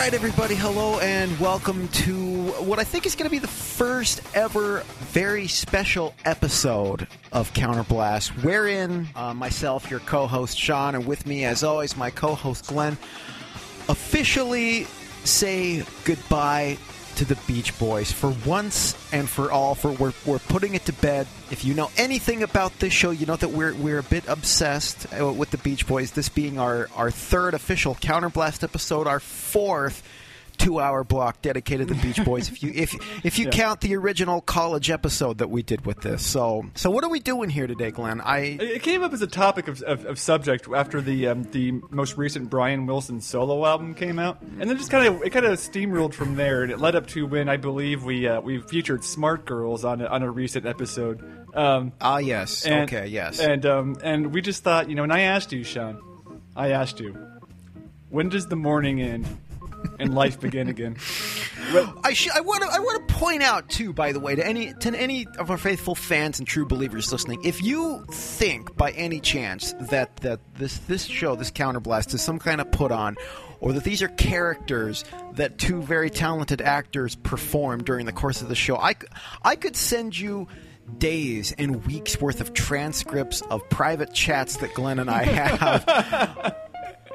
right, everybody, hello and welcome to what I think is going to be the first ever very special episode of Counterblast, wherein uh, myself, your co host Sean, and with me, as always, my co host Glenn, officially say goodbye to the Beach Boys for once and for all. For we're, we're putting it to bed. If you know anything about this show, you know that we're we're a bit obsessed uh, with the Beach Boys. This being our our third official Counterblast episode, our fourth two-hour block dedicated to the Beach Boys. if you if if you Yeah. count the original college episode that we did with this, so so what are we doing here today, Glenn? I It came up as a topic of, of, of subject after the um, the most recent Brian Wilson solo album came out, and then just kind of it kind of steamrolled from there, and it led up to when I believe we uh, we featured Smart Girls on a, on a recent episode. Um, ah yes, and, okay, yes. and um, and we just thought, you know, and I asked you, Sean, I asked you, when does the morning end and life begin again? I sh- I want to I want to point out too, by the way, to any to any of our faithful fans and true believers listening, if you think by any chance that that this this show, this counterblast, is some kind of put on, or that these are characters that two very talented actors perform during the course of the show, I I could send you. Days and weeks worth of transcripts of private chats that Glenn and I have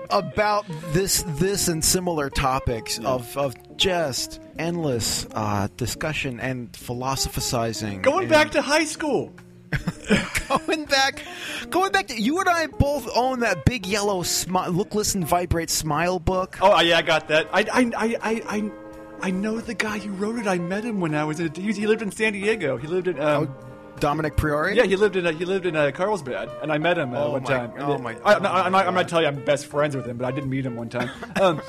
about this this and similar topics of, of just endless uh, discussion and philosophizing. Going and back to high school. going back, going back to you and I both own that big yellow smi- look, listen, vibrate, smile book. Oh yeah, I got that. I I I I. I I know the guy who wrote it. I met him when I was in. He, lived in San Diego. He lived in. Um, Domenic Priore. Yeah, he lived in uh, he lived in uh, Carlsbad, and I met him uh, Oh one my- time. oh my- I, I'm, not, not, I'm not telling you I'm best friends with him, but I did meet him one time. Um,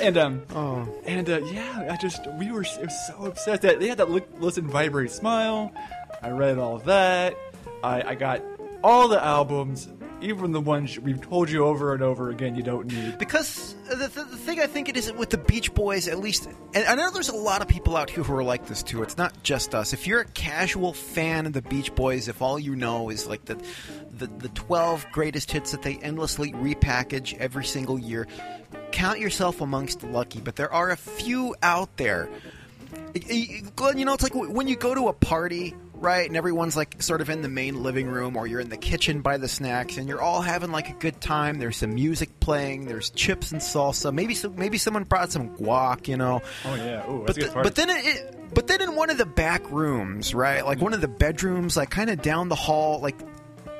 and um, Oh. and uh, yeah, I just we were it was so obsessed. That they had that look, listen, vibrate, smile. I read all of that. I, I got all the albums, even the ones we've told you over and over again you don't need. Because the, the, the thing I think it is with the Beach Boys, at least, and I know there's a lot of people out here who are like this too. It's not just us. If you're a casual fan of the Beach Boys, if all you know is like the the, the 12 greatest hits that they endlessly repackage every single year, count yourself amongst the lucky. But there are a few out there. Glenn, you know, it's like when you go to a party, right, and everyone's like sort of in the main living room or you're in the kitchen by the snacks and you're all having like a good time. There's some music playing, there's chips and salsa. Maybe some, maybe someone brought some guac, you know. Oh yeah, Ooh, But, the- but then it, it, but then in one of the back rooms, right, like one of the bedrooms, like kind of down the hall, like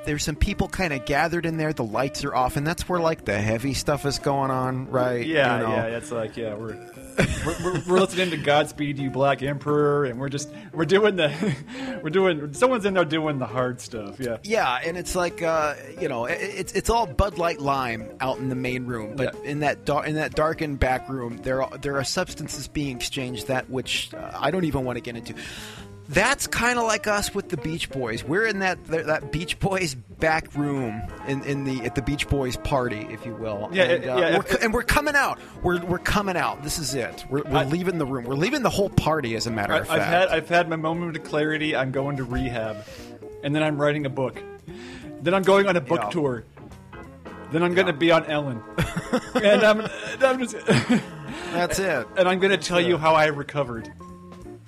there's some people kind of gathered in there. The lights are off, and that's where like the heavy stuff is going on, right? Yeah, you know? yeah, it's like yeah, we're we're, we're, we're listening to Godspeed You Black Emperor, and we're just we're doing the we're doing someone's in there doing the hard stuff. Yeah, Yeah, and it's like uh, you know, it, it's it's all Bud Light Lime out in the main room, but Yeah. in that dar- in that darkened back room, there are, there are substances being exchanged that which uh, I don't even want to get into. That's kind of like us with the Beach Boys. We're in that that Beach Boys back room in, in the at the Beach Boys party, if you will. Yeah, and, uh, yeah, we're, it- and we're coming out. We're we're coming out. This is it. We're, we're I- leaving the room. We're leaving the whole party. As a matter I, of I've fact, had I've had my moment of clarity. I'm going to rehab, and then I'm writing a book. Then I'm going on a book Yeah. tour. Then I'm going to be on Ellen, and I'm, and I'm just, that's it. and I'm going to tell you how I recovered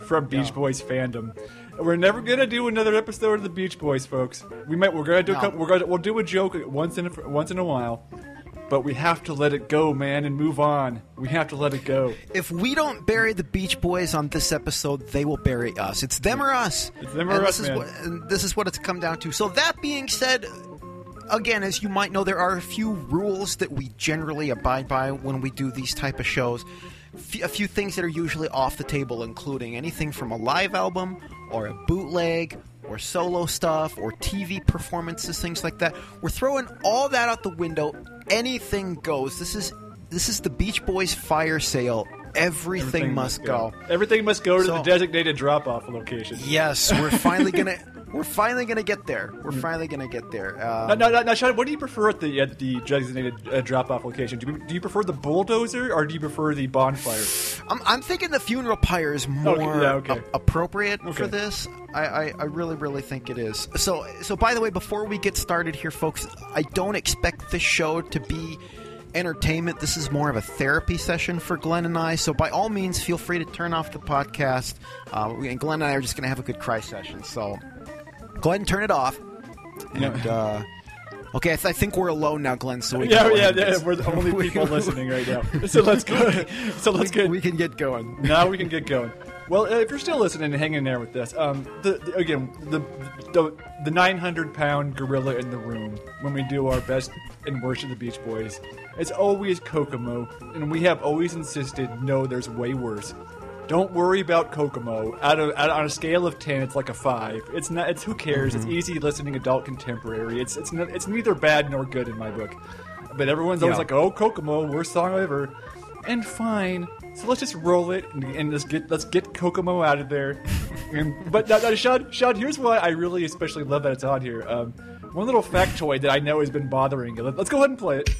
from Beach Boys fandom. We're never gonna do another episode of the Beach Boys, folks. We might. We're gonna do. A couple, we're gonna. We'll do a joke once in a, once in a while, but we have to let it go, man, and move on. We have to let it go. If we don't bury the Beach Boys on this episode, they will bury us. It's them or us. It's them or and us, this man. Is what, and this is what it's come down to. So that being said, again, as you might know, there are a few rules that we generally abide by when we do these type of shows. F- a few things that are usually off the table, including anything from a live album or a bootleg or solo stuff or TV performances, things like that. We're throwing all that out the window. Anything goes. This is this is the Beach Boys fire sale. Everything, must go. Everything must go to So- the designated drop-off location. Yes, we're finally gonna we're finally gonna get there. We're finally gonna get there. Um, Now, now, now, Sean, what do you prefer at the at the designated uh, drop-off location? Do you, do you prefer the bulldozer or do you prefer the bonfire? I'm, I'm thinking the funeral pyre is more Okay, yeah, okay. a- appropriate for this. I, I, I really, really think it is. So, so by the way, before we get started here, folks, I don't expect this show to be entertainment. This is more of a therapy session for Glenn and I. So by all means, feel free to turn off the podcast. Uh, we- and Glenn and I are just going to have a good cry session. So go ahead and turn it off. And uh, okay, I, th- I think we're alone now, Glenn. So we can Yeah, yeah, yeah. We're the only people listening right now. So let's go. So let's get. We can get going. now we can get going. Well, uh, if you're still listening and hanging in there with this, um, the, the again the the, the 900 pound gorilla in the room when we do our best and worst of the Beach Boys, it's always Kokomo, and we have always insisted no, there's way worse. Don't worry about Kokomo. Out of out, on a scale of ten, it's like a five. It's not. It's who cares. It's easy listening, adult contemporary. It's it's it's neither bad nor good in my book. But everyone's always Yeah. like, "Oh, Kokomo, worst song ever," and fine. So let's just roll it and, and let's get let's get Kokomo out of there. and, but now, now, Sean, Sean, here's why I really especially love that it's on here. Um, one little factoid that I know has been bothering you. Let's go ahead and play it.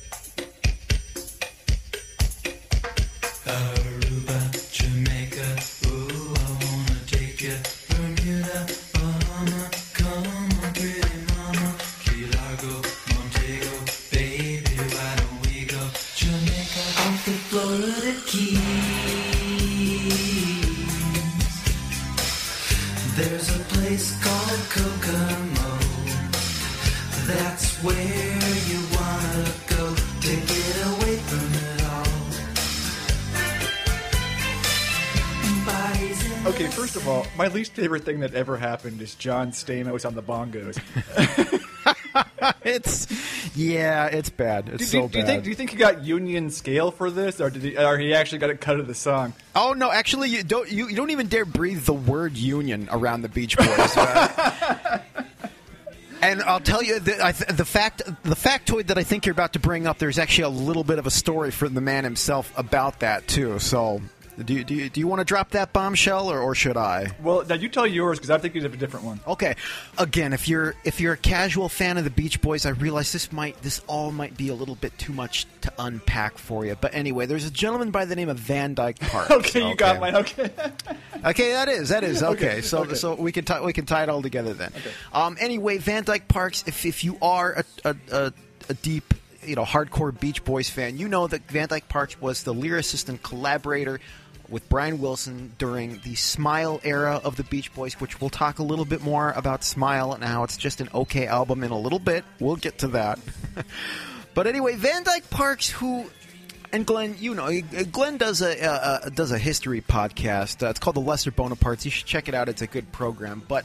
There's a place called Kokomo. That's where you wanna go to get away from it all. Bodies in Okay, first of all, my least favorite thing that ever happened is John Stamos on the bongos. It's yeah, it's bad. It's Do, so do, do you bad. think do you think he got union scale for this, or did he, or he actually got a cut of the song? Oh no, actually, you don't. You, you don't even dare breathe the word union around the Beach Boys. uh, and I'll tell you the, I th- the fact, the factoid that I think you're about to bring up. There's actually a little bit of a story for the man himself about that too. So, do you, do you, do you want to drop that bombshell, or, or should I? Well, now you tell yours because I think you have a different one. Okay. Again, if you're if you're a casual fan of the Beach Boys, I realize this might this all might be a little bit too much to unpack for you. But anyway, there's a gentleman by the name of Van Dyke Parks. Okay, you got mine. Okay. Okay, that is that is okay. Okay, so okay. so we can tie we can tie it all together then. Um, anyway, Van Dyke Parks. If if you are a a, a, a deep you know hardcore Beach Boys fan, you know that Van Dyke Parks was the lyricist and collaborator with Brian Wilson during the Smile era of the Beach Boys, which we'll talk a little bit more about Smile and how it's just an okay album in a little bit. We'll get to that. but anyway, Van Dyke Parks, who and Glenn, you know, Glenn does a uh, does a history podcast. Uh, it's called The Lesser Bonapartes. You should check it out. It's a good program. But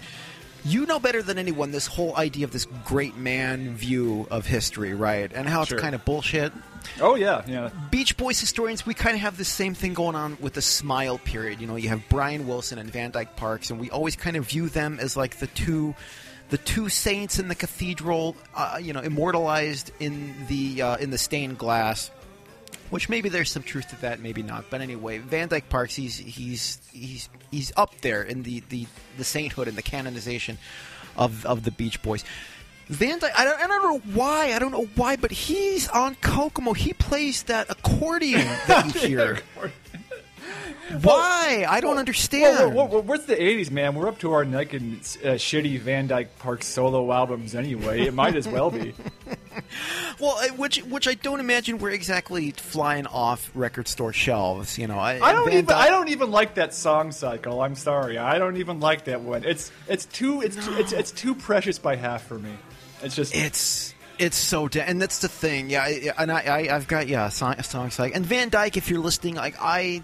you know better than anyone this whole idea of this great man view of history, right? And how it's Sure. kind of bullshit. Oh yeah, yeah. Beach Boys historians, we kind of have the same thing going on with the Smile period. You know, you have Brian Wilson and Van Dyke Parks, and we always kind of view them as like the two, the two saints in the cathedral. Uh, you know, immortalized in the uh, in the stained glass. Which maybe there's some truth to that, maybe not. But anyway, Van Dyke Parks, he's he's he's he's up there in the, the, the sainthood and the canonization of of the Beach Boys. Van Dyke, I don't, I don't know why, I don't know why, but he's on Kokomo. He plays that accordion that you hear. Why? I don't understand. Whoa, whoa, whoa, what's the '80s, man? We're up to our neck in uh, shitty Van Dyke Parks solo albums anyway. It might as well be. Well, uh, which which I don't imagine we're exactly flying off record store shelves. You know, I, I don't Van even. Dyke- I don't even like that song cycle. I'm sorry. I don't even like that one. It's it's too it's too, it's it's too precious by half for me. It's just It's it's so de- and that's the thing. Yeah, I, and I, I I've got yeah song, songs like and Van Dyke. If you're listening, like I.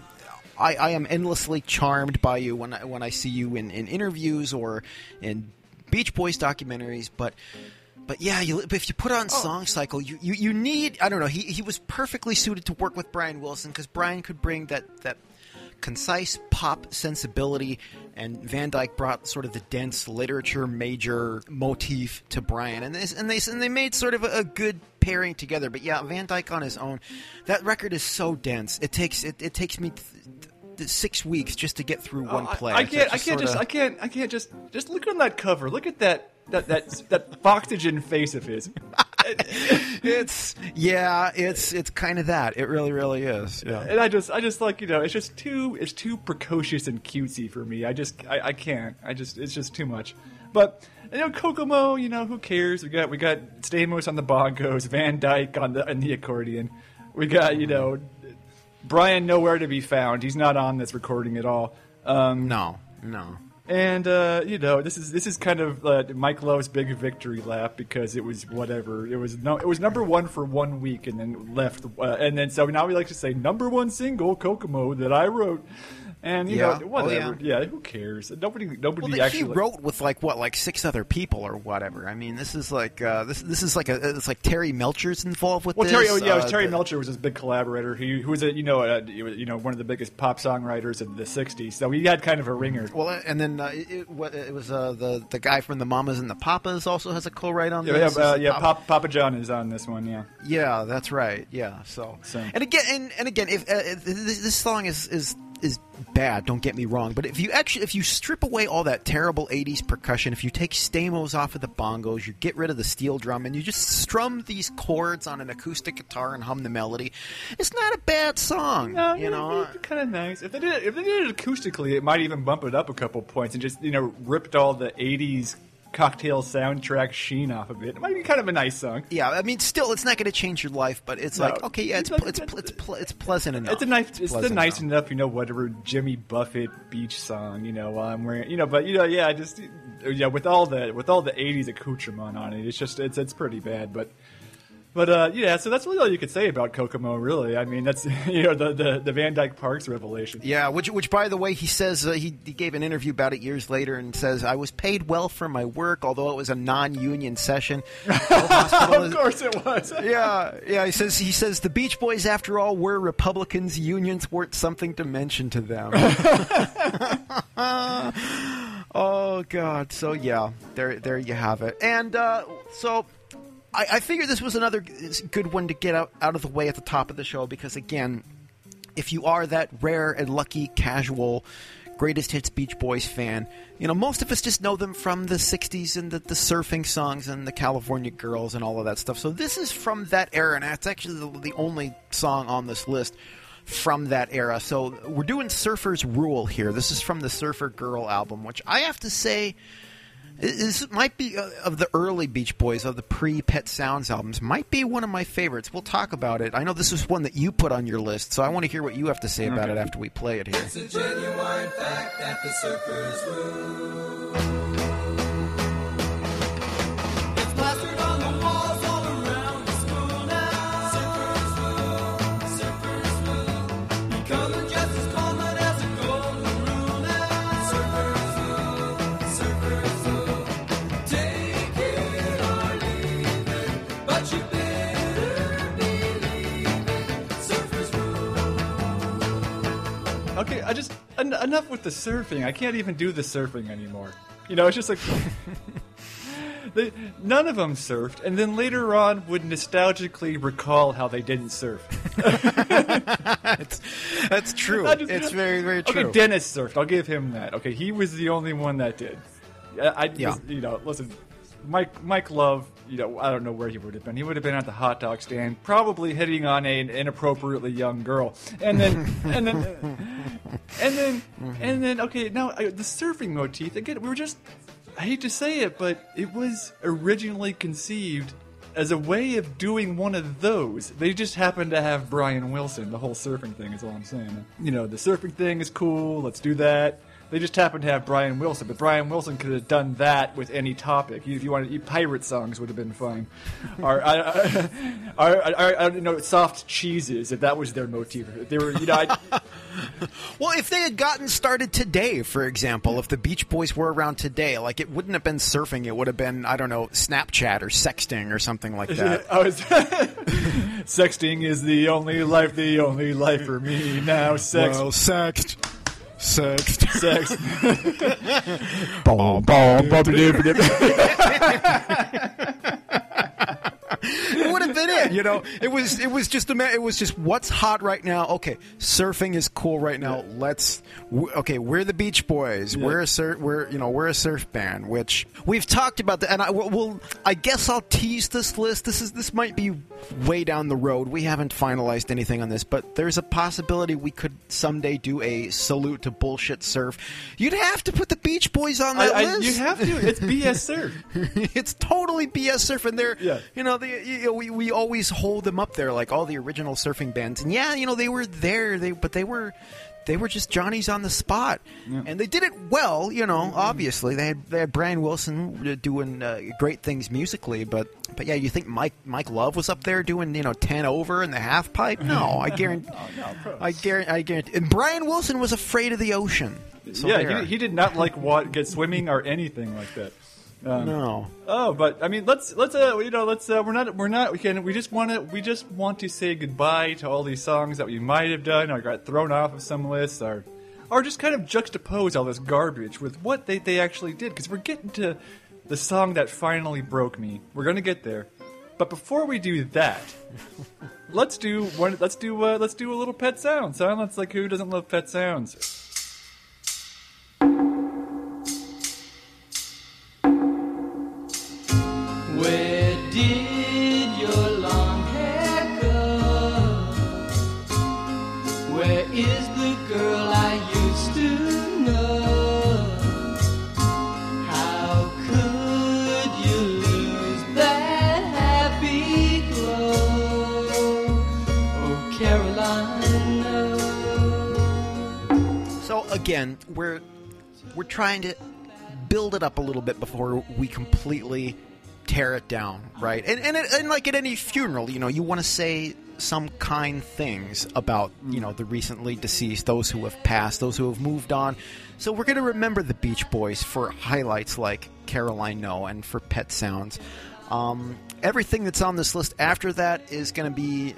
I, I am endlessly charmed by you when I, when I see you in, in interviews or in Beach Boys documentaries, but but yeah, you, if you put on oh. Song Cycle, you, you, you need I don't know. He he was perfectly suited to work with Brian Wilson because Brian could bring that that concise pop sensibility, and Van Dyke brought sort of the dense literature major motif to Brian, and this, and they and they made sort of a, a good pairing together. But yeah, Van Dyke on his own, that record is so dense. It takes it, it takes me. Six weeks just to get through one oh, I- play. I, So can't. I can't just. sorta- I can't. I can't just. Just look on that cover. Look at that. That that that foxygen face of his. it's yeah, it's it's kind of that. It really, really is. Yeah. And I just, I just like you know, it's just too, it's too precocious and cutesy for me. I just, I, I can't. I just, it's just too much. But you know, Kokomo, you know, who cares? We got, we got Stamos on the bongos, Van Dyke on the on the accordion. We got you know Brian nowhere to be found. He's not on this recording at all. Um, No, no. and uh, you know this is this is kind of uh, Mike Love's big victory lap because it was whatever it was no it was number one for one week and then left uh, and then so now we like to say number one single Kokomo that I wrote and you Yeah. know Oh, yeah. yeah. who cares nobody nobody Well, he actually wrote with like what, like six other people or whatever. I mean, this is like uh, this. This is like a. It's like Terry Melcher's involved with Well, this. Terry, oh, yeah, it was uh, Terry the- Melcher was his big collaborator. He who was a you know a, you know one of the biggest pop songwriters of the '60s. So he had kind of a ringer. Well, and then uh, it, it, was uh, the the guy from the Mamas and the Papas also has a co-write on Yeah, this. yeah, uh, yeah Pop- Pop, Papa John is on this one. Yeah, Yeah, that's right. Yeah. So, So- and again, and, and again, if uh, this, this song is is is bad, don't get me wrong, but if you actually if you strip away all that terrible '80s percussion, if you take stamos off of the bongos, you get rid of the steel drum, and you just strum these chords on an acoustic guitar and hum the melody, it's not a bad song. no, you know. kind of nice. If they did it, if they did it acoustically, it might even bump it up a couple points and just you know ripped all the '80s cocktail soundtrack sheen off of it. It might be kind of a nice song. Yeah, I mean, still, it's not going to change your life, but it's No. like, okay, yeah, it's It's it's like- it's, it's, it's pleasant enough. It's a nice, it's, the pleasant nice enough. enough, you know, whatever Jimmy Buffett beach song, you know, while I'm wearing, you know, but you know, yeah, just yeah, with all the with all the '80s accoutrement on it, it's just it's it's pretty bad, but. But uh, yeah, so that's really all you could say about Kokomo. Really, I mean, that's you know the the, the Van Dyke Parks revelation. Yeah, which, which by the way, he says uh, he, he gave an interview about it years later and says I was paid well for my work, although it was a non-union session. Of course it was. Yeah, yeah. He says he says the Beach Boys, after all, were Republicans. Unions weren't something to mention to them. oh God. So yeah, there there you have it. And uh, so I, I figured this was another good one to get out out of the way at the top of the show because again, if you are that rare and lucky casual greatest hits Beach Boys fan, you know, most of us just know them from the 60s and the, the surfing songs and the California Girls and all of that stuff. So this is from that era, and that's actually the, the only song on this list from that era. So we're doing Surfer's Rule here. This is from the Surfer Girl album, which I have to say. This might be uh, of the early Beach Boys, of the pre Pet Sounds albums, might be one of my favorites. We'll talk about it. I know this is one that you put on your list, so I want to hear what you have to say about it after we play it here. En- enough with the surfing. I can't even do the surfing anymore. You know, it's just like they, none of them surfed, and then later on would nostalgically recall how they didn't surf. that's, that's true. Just- it's very, very true. Okay, Dennis surfed. I'll give him that. Okay, he was the only one that did. I, I Yeah. you know, listen, Mike Mike Love. You know, I don't know where he would have been. He would have been at the hot dog stand, probably hitting on a, an inappropriately young girl, and then and then and then and then. Okay, now uh, the surfing motif again. We were just. I hate to say it, but it was originally conceived as a way of doing one of those. They just happened to have Brian Wilson. The whole surfing thing is all I'm saying. You know, the surfing thing is cool. Let's do that. They just happened to have Brian Wilson, but Brian Wilson could have done that with any topic. If you wanted, pirate songs would have been fine. or, I, I, I, don't know, soft cheeses. If that was their motif, they were, you know, I, Well, if they had gotten started today, for example, if the Beach Boys were around today, like it wouldn't have been surfing, it would have been, I don't know, Snapchat or sexting or something like that. I was sexting is the only life, the only life for me now. Sex, Well, sext. Sext. sex. It would have been it. You know, it was it was just a it was just what's hot right now. Okay, surfing is cool right now. Let's okay, we're the Beach Boys. We're a surf. We're you know we're a surf band, which we've talked about. that. and I will. I guess I'll tease this list. This is this might be way down the road. We haven't finalized anything on this, but there's a possibility we could someday do a salute to bullshit surf. You'd have to put the Beach Boys on that I, I, list. you have to. It's BS surf. it's totally BS surf, and they're Yeah. you know, the, you know we, we always hold them up there like all the original surfing bands. And yeah, you know they were there, they but they were they were just Johnny's on the spot, and they did it well. You know, obviously they had they had Brian Wilson doing uh, great things musically, but but yeah, you think Mike Mike Love was up there doing you know ten over in the half pipe? No, I guarantee, I guarantee, I guarantee. And Brian Wilson was afraid of the ocean. So yeah, he, he did not like what get swimming or anything like that. Um, no. Oh, but I mean, let's let's uh, you know, let's uh, we're not we're not we can we just want to we just want to say goodbye to all these songs that we might have done or got thrown off of some lists or or just kind of juxtapose all this garbage with what they they actually did because we're getting to the song that finally broke me. We're gonna get there, but before we do that. Let's do one. Let's do. Uh, let's do a little pet sound. Let's like who doesn't love pet sounds? Again, we're we're trying to build it up a little bit before we completely tear it down, right? And and, it, and like at any funeral, you know, you want to say some kind things about you know the recently deceased, those who have passed, those who have moved on. So we're going to remember the Beach Boys for highlights like Caroline No and for Pet Sounds. Um, everything that's on this list after that is going to be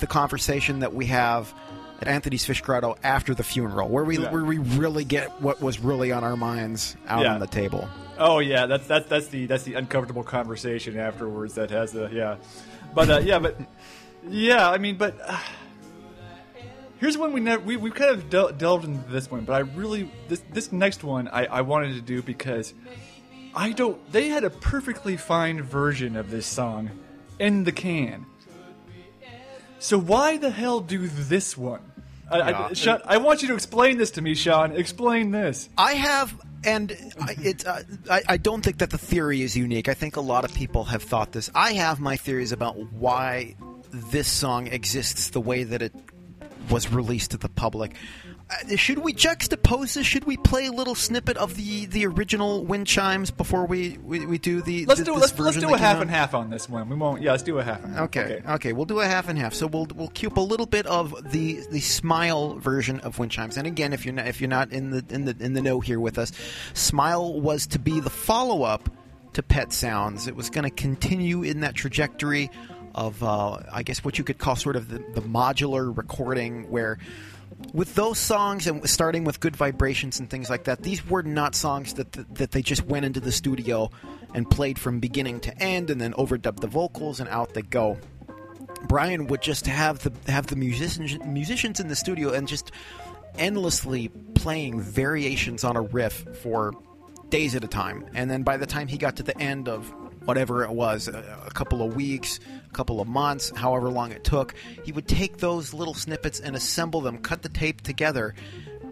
the conversation that we have at Anthony's Fish Grotto after the funeral, where we Yeah. where we really get what was really on our minds out Yeah. on the table. Oh yeah, that's that's that's the that's the uncomfortable conversation afterwards that has the yeah, but uh, yeah, but yeah, I mean, but uh, here's one we never we we kind of del- delved into this one, but I really this this next one I I wanted to do because I don't they had a perfectly fine version of this song in the can. So why the hell do this one? I, I, Sean, I want you to explain this to me, Sean. Explain this. I have, and. Uh, I, I don't think that the theory is unique. I think a lot of people have thought this. I have my theories about why this song exists the way that it was released to the public. Uh, should we juxtapose this? Should we play a little snippet of the, the original wind chimes before we, we, we do the? Let's do let's, let's do a half out? and half on this one. We won't. Yeah, let's do a half and half. Okay, okay, we'll do a half and half. So we'll we'll cue a little bit of the the Smile version of Wind Chimes. And again, if you're not if you're not in the in the in the know here with us, Smile was to be the follow up to Pet Sounds. It was going to continue in that trajectory of uh, I guess what you could call sort of the, the modular recording where. With those songs and starting with good vibrations and things like that, these were not songs that that they just went into the studio and played from beginning to end and then overdubbed the vocals and out they go. Brian would just have the have the musicians musicians in the studio and just endlessly playing variations on a riff for days at a time. And then by the time he got to the end of whatever it was, a, a couple of weeks, couple of months, however long it took, he would take those little snippets and assemble them, cut the tape together.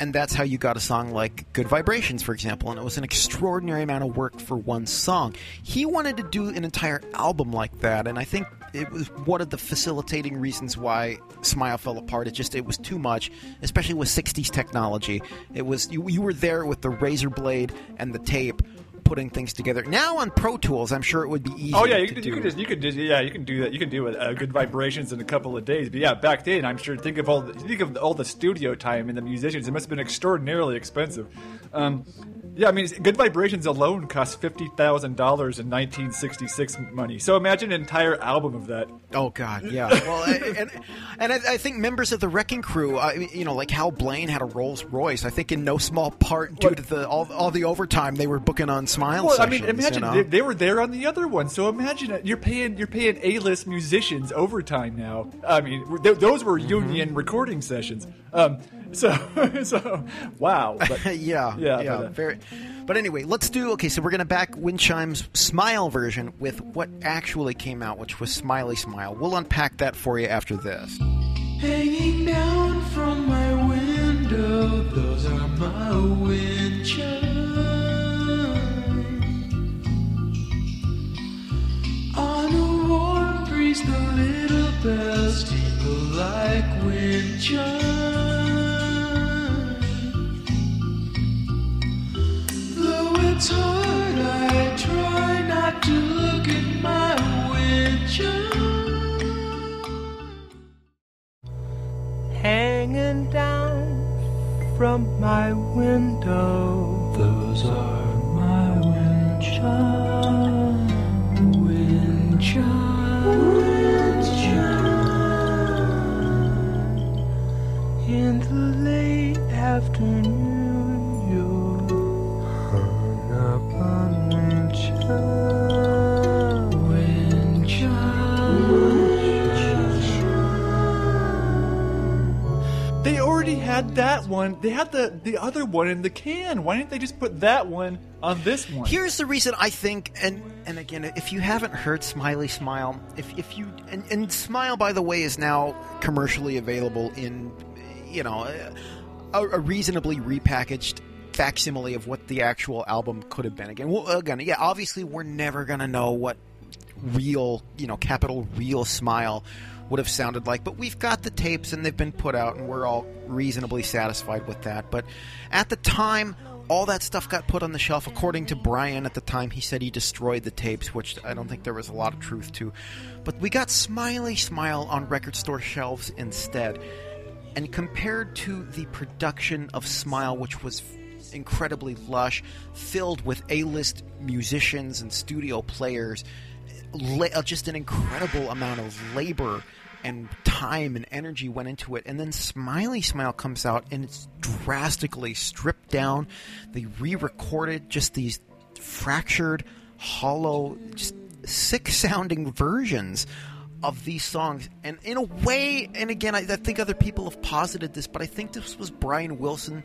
And that's how you got a song like Good Vibrations, for example. And it was an extraordinary amount of work for one song. He wanted to do an entire album like that, and I think it was one of the facilitating reasons why Smile fell apart. It just it was too much, especially with '60s technology. It was you, you were there with the razor blade and the tape, putting things together. Now on Pro Tools, I'm sure it would be easy. Oh yeah, you do. you just you can just yeah you can do that. You can do uh, good vibrations in a couple of days. But yeah, back then I'm sure think of all the, think of all the studio time and the musicians. It must have been extraordinarily expensive. Um, yeah, I mean, good vibrations alone cost fifty thousand dollars in 1966 money. So imagine an entire album of that. Oh God, yeah. Well, I- and and I, I think members of the Wrecking Crew, uh, you know, like Hal Blaine had a Rolls Royce. I think in no small part due What? to the all, all the overtime they were booking on Smile Well, I mean, imagine you know? they, they were there on the other one. So imagine it. you're paying you're paying A-list musicians overtime now. I mean, th- those were union recording sessions. Um, so so wow. But, yeah, Yeah, yeah, but, uh, very. But anyway, let's do. Okay, so we're gonna back Wind Chime's Smile version with what actually came out, which was Smiley Smile. We'll unpack that for you after this. Hanging down from my window, those are my wind chimes. Please, the little bells tingle like wind chimes. Though it's hard, I try not to look at my wind chimes. Hanging down from my window, those are my wind chimes. Wind chimes. Afternoon, you hung up on. They already had that one. They had the the other one in the can. Why didn't they just put that one on this one? Here's the reason I think, and and again, if you haven't heard Smiley Smile, if if you and, and Smile, by the way, is now commercially available in, you know, a, a reasonably repackaged facsimile of what the actual album could have been. Again, well, again, yeah, obviously we're never gonna know what real, you know, capital real Smile would have sounded like. But we've got the tapes and they've been put out, and we're all reasonably satisfied with that. But at the time, all that stuff got put on the shelf. According to Brian at the time, he said he destroyed the tapes, which I don't think there was a lot of truth to. But we got Smiley Smile on record store shelves instead. And compared to the production of Smile, which was incredibly lush, filled with A list musicians and studio players, la- uh, just an incredible amount of labor and time and energy went into it. And then Smiley Smile comes out and it's drastically stripped down. They re recorded just these fractured, hollow, just sick sounding versions of these songs. And in a way, and again, I, I think other people have posited this, but I think this was Brian Wilson.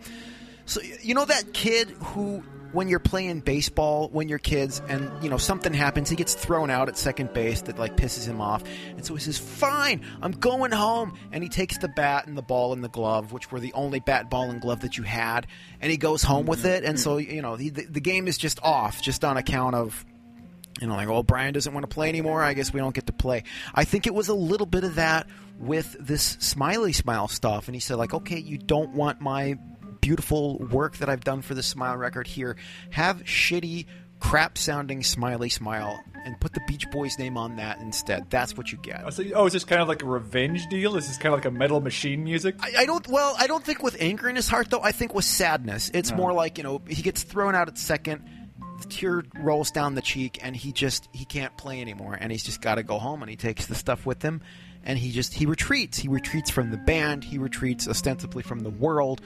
So, you know that kid who when you're playing baseball when you're kids and you know something happens he gets thrown out at second base that like pisses him off and so he says fine i'm going home and he takes the bat and the ball and the glove which were the only bat ball and glove that you had and he goes home with it and so you know the, the game is just off just on account of you know, like, oh, Brian doesn't want to play anymore. I guess we don't get to play. I think it was a little bit of that with this Smiley Smile stuff. And he said, like, okay, you don't want my beautiful work that I've done for the Smile record here. Have shitty, crap sounding Smiley Smile and put the Beach Boys name on that instead. That's what you get. Oh, so, oh, is this kind of like a revenge deal? Is this kind of like a metal machine music? I, I don't. Well, I don't think with anger in his heart, though. I think with sadness. It's more like you know he gets thrown out at second, the tear rolls down the cheek, and he just he can't play anymore, and he's just got to go home, and he takes the stuff with him, and he just he retreats. He retreats from the band. He retreats ostensibly from the world.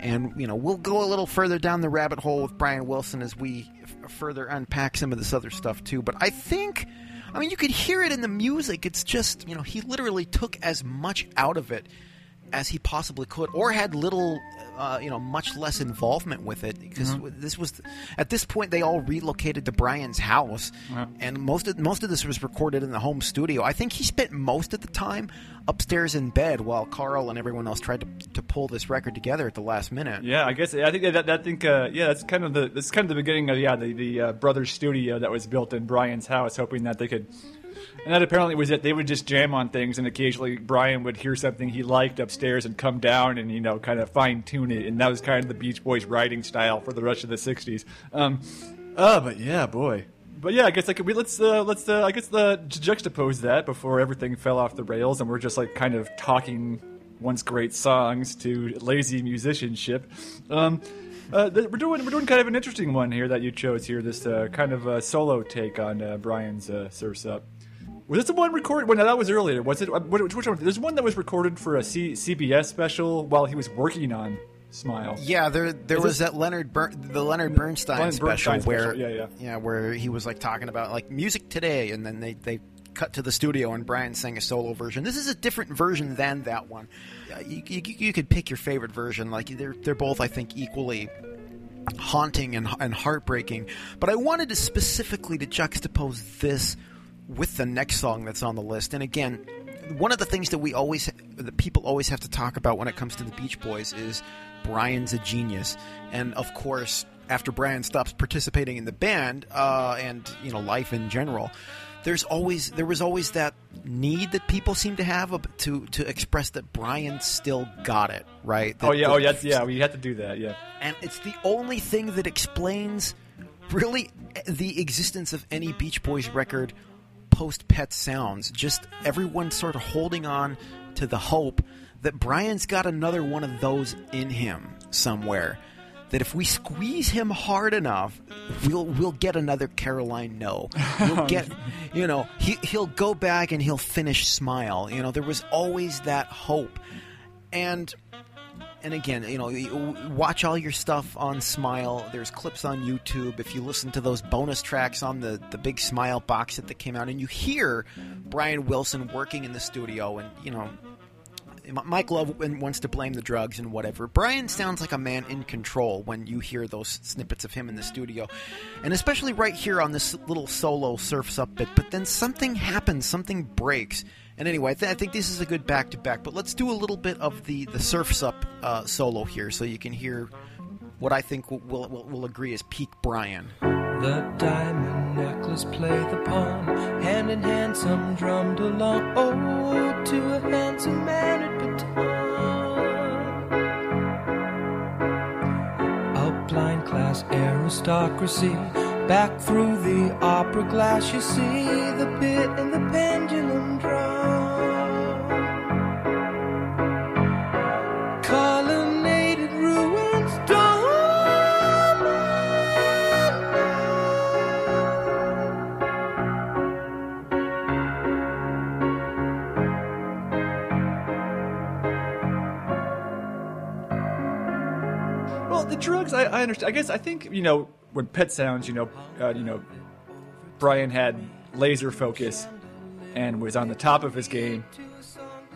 And you know we'll go a little further down the rabbit hole with Brian Wilson as we f- further unpack some of this other stuff too. But I think, I mean, you could hear it in the music. It's just you know he literally took as much out of it as he possibly could, or had little, uh, you know, much less involvement with it. Because this was, at this point, they all relocated to Brian's house, and most of most of this was recorded in the home studio. I think he spent most of the time upstairs in bed while Carl and everyone else tried to, to pull this record together at the last minute. Yeah, I guess I think that, that I think uh, yeah, that's kind of the that's kind of the beginning of yeah the the uh, brothers studio that was built in Brian's house, hoping that they could. And that apparently was it. They would just jam on things, and occasionally Brian would hear something he liked upstairs and come down and you know kind of fine tune it. And that was kind of the Beach Boys writing style for the rest of the '60s. Um, oh, but yeah, boy. But yeah, I guess like we let's uh, let's uh, I guess uh, juxtapose that before everything fell off the rails, and we're just like kind of talking once great songs to lazy musicianship. Um, uh, th- we're doing we're doing kind of an interesting one here that you chose here. This uh, kind of uh, solo take on uh, Brian's uh, Surf's Up. Was this the one recorded? Well, no, that was earlier. Was it? Which, which one? There's one that was recorded for a C- CBS special while he was working on Smile. Yeah, there there Is was this- that Leonard Ber- the Leonard Bernstein Leonard special Bernstein where special, yeah, yeah. where he was like talking about like music today, and then they they cut to the studio and Brian sang a solo version. This is a different version than that one. Uh, You, you, you could pick your favorite version. Like they're they're both I think equally haunting and, and heartbreaking. But I wanted to specifically to juxtapose this with the next song that's on the list. And again, one of the things that we always that people always have to talk about when it comes to the Beach Boys is Brian's a genius, and of course, after Brian stops participating in the band uh, and you know life in general. There's always there was always that need that people seem to have to to express that Brian still got it right. Oh yeah, that- oh yeah, yeah. We had to do that. Yeah. and it's the only thing that explains really the existence of any Beach Boys record post Pet Sounds. Just everyone sort of holding on to the hope that Brian's got another one of those in him somewhere. That if we squeeze him hard enough, we'll we'll get another Caroline No. We'll get, you know, he he'll go back and he'll finish Smile. You know, there was always that hope, and and again, you know, watch all your stuff on Smile. There's clips on YouTube. If you listen to those bonus tracks on the, the big Smile box set that came out, and you hear Brian Wilson working in the studio, and, you know, Mike Love wants to blame the drugs and whatever. Brian sounds like a man in control when you hear those snippets of him in the studio, and especially right here on this little solo surfs up bit. But then something happens, something breaks. And anyway, I, th- I think this is a good back to back. But let's do a little bit of the the surfs up uh, solo here, so you can hear what I think will, will, will agree is peak Brian. The diamond necklace play the pawn, hand in hand some drummed along. Oh, to a handsome man at Baton. Upline class aristocracy, back through the opera glass, you see the bit and the pendulum drum. Drugs, I, I understand. I guess I think you know when Pet Sounds, you know, uh, you know, Brian had laser focus and was on the top of his game,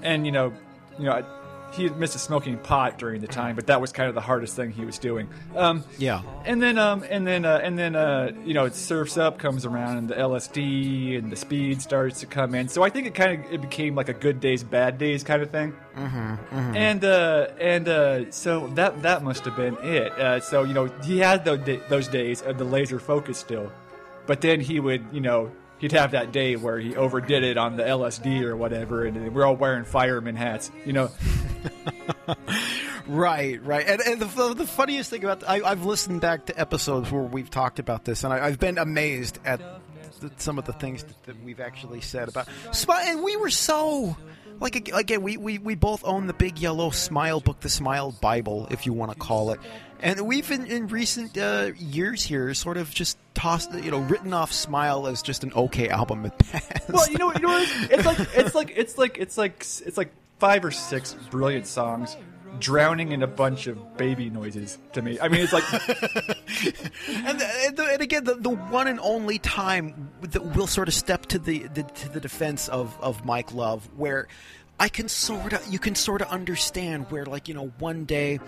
and you know, you know, I- he had missed a smoking pot during the time, but that was kind of the hardest thing he was doing. Um, Yeah. and then, um, and then, uh, and then, uh, you know, it surfs up, comes around, and the LSD and the speed starts to come in. So I think it kind of it became like a good days, bad days kind of thing. Mm-hmm, And uh, and uh, so that that must have been it. Uh, so you know, he had those days of the laser focus still, but then he would, you know. He'd have that day where he overdid it on the LSD or whatever, and we're all wearing fireman hats, you know. Right, right. And, and the, the funniest thing about I, I've listened back to episodes where we've talked about this, and I, I've been amazed at the, some of the things that, that we've actually said about. And we were so like again, we, we, we both own the big yellow Smile book, the Smile Bible, if you want to call it. And we've in, in recent uh, years here sort of just tossed, you know, written off Smile as just an okay album at best. Well, you know, you know, what it is? like it's like it's like it's like it's like five or six brilliant songs drowning in a bunch of baby noises to me. I mean, it's like And, and, the, and again, the, the one and only time that we'll sort of step to the, the to the defense of, of Mike Love, where I can sort of you can sort of understand where like you know one day,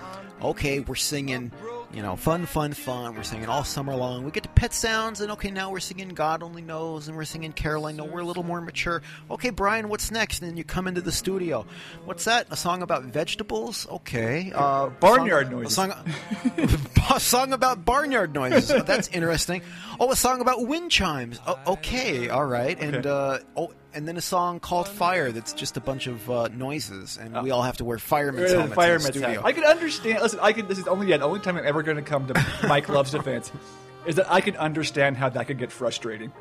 okay, we're singing, you know, fun, fun, fun. We're singing all summer long. We get to Pet Sounds, and okay, now we're singing God Only Knows, and we're singing Caroline. No, we're a little more mature. Okay, Brian, what's next? And then you come into the studio. What's that? A song about vegetables? Okay, uh, Barnyard song- noises. A song, a song about barnyard noises. Oh, that's interesting. Oh, a song about wind chimes. Oh, okay, all right. And uh, oh, and then a song called Fire. That's just a bunch of uh, noises, and we all have to wear firemen's Uh, helmets fireman's in the studio. hat. I can understand. Listen, I can. This is only yeah, the only time I'm ever going to come to Mike Love's defense is that I can understand how that could get frustrating.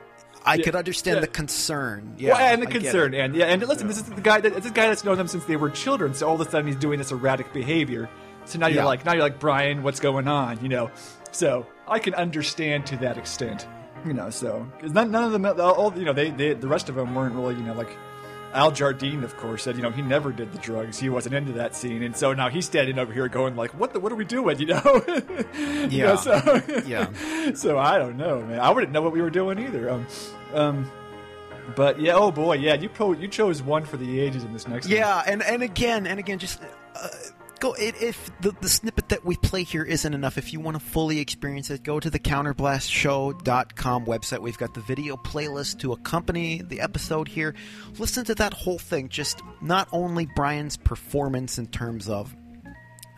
I could understand yeah. the concern. Yeah, well, and the I concern, and yeah, and listen, this is the guy that this a guy that's known them since they were children. So all of a sudden he's doing this erratic behavior. So now you're Yeah. like, now you're like Brian, what's going on? You know, so I can understand to that extent. You know, so because none, none of them, all you know, they, they the rest of them weren't really, you know, like Al Jardine, of course, said you know he never did the drugs. He wasn't into that scene, and so now he's standing over here going like, what the, what are we doing? You know? You Yeah. know, so, Yeah. so I don't know, man. I wouldn't know what we were doing either. Um, um, but yeah, oh boy, yeah, you pro- you chose one for the ages in this next. one. Yeah, and and again and again, just uh, go. It, if the the snippet that we play here isn't enough, if you want to fully experience it, go to the counterblastshow.com website. We've got the video playlist to accompany the episode here. Listen to that whole thing. Just not only Brian's performance in terms of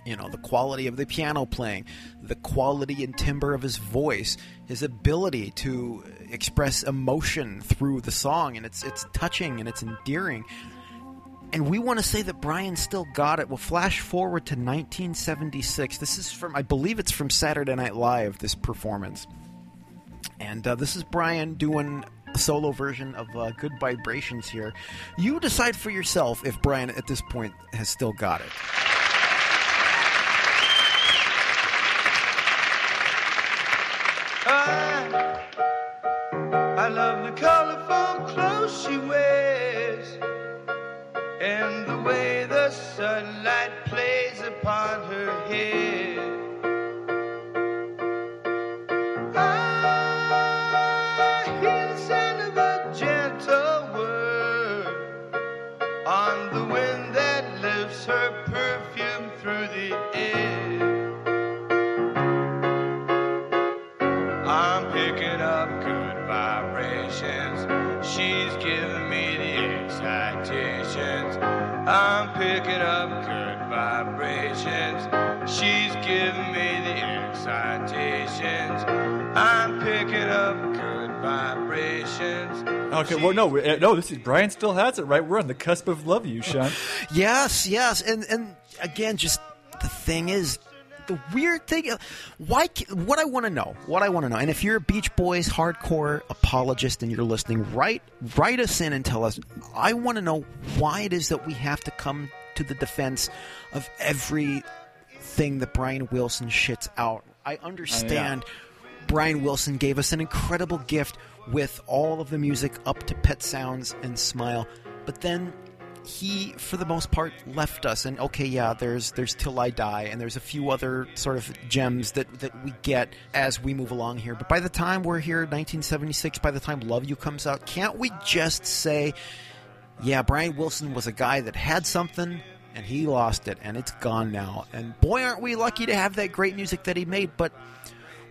you know the quality of the piano playing the quality and timbre of his voice his ability to express emotion through the song and it's it's touching and it's endearing and we want to say that Brian still got it. We'll flash forward to 1976. This is from, I believe it's from Saturday Night Live, this performance. And uh, this is Brian doing a solo version of uh, Good Vibrations here. You decide for yourself if Brian at this point has still got it. I, picking up good vibrations. She's giving me the excitations. I'm picking up good vibrations. Okay, well, no, uh, no. This is Brian still has it right. We're on the cusp of love you, Sean. Yes, yes, and and again, just the thing is, the weird thing. uh, Why? What I want to know, what I want to know, and if you're a Beach Boys hardcore apologist and you're listening, write write us in and tell us. I want to know why it is that we have to come to the defense of everything that Brian Wilson shits out. I understand. Brian Wilson gave us an incredible gift with all of the music up to Pet Sounds and Smile, but then he, for the most part, left us. And okay, yeah, there's there's Till I Die, and there's a few other sort of gems that that we get as we move along here. But by the time we're here, 1976, by the time Love You comes out, can't we just say, yeah, Brian Wilson was a guy that had something. And he lost it, and it's gone now. And boy, aren't we lucky to have that great music that he made. But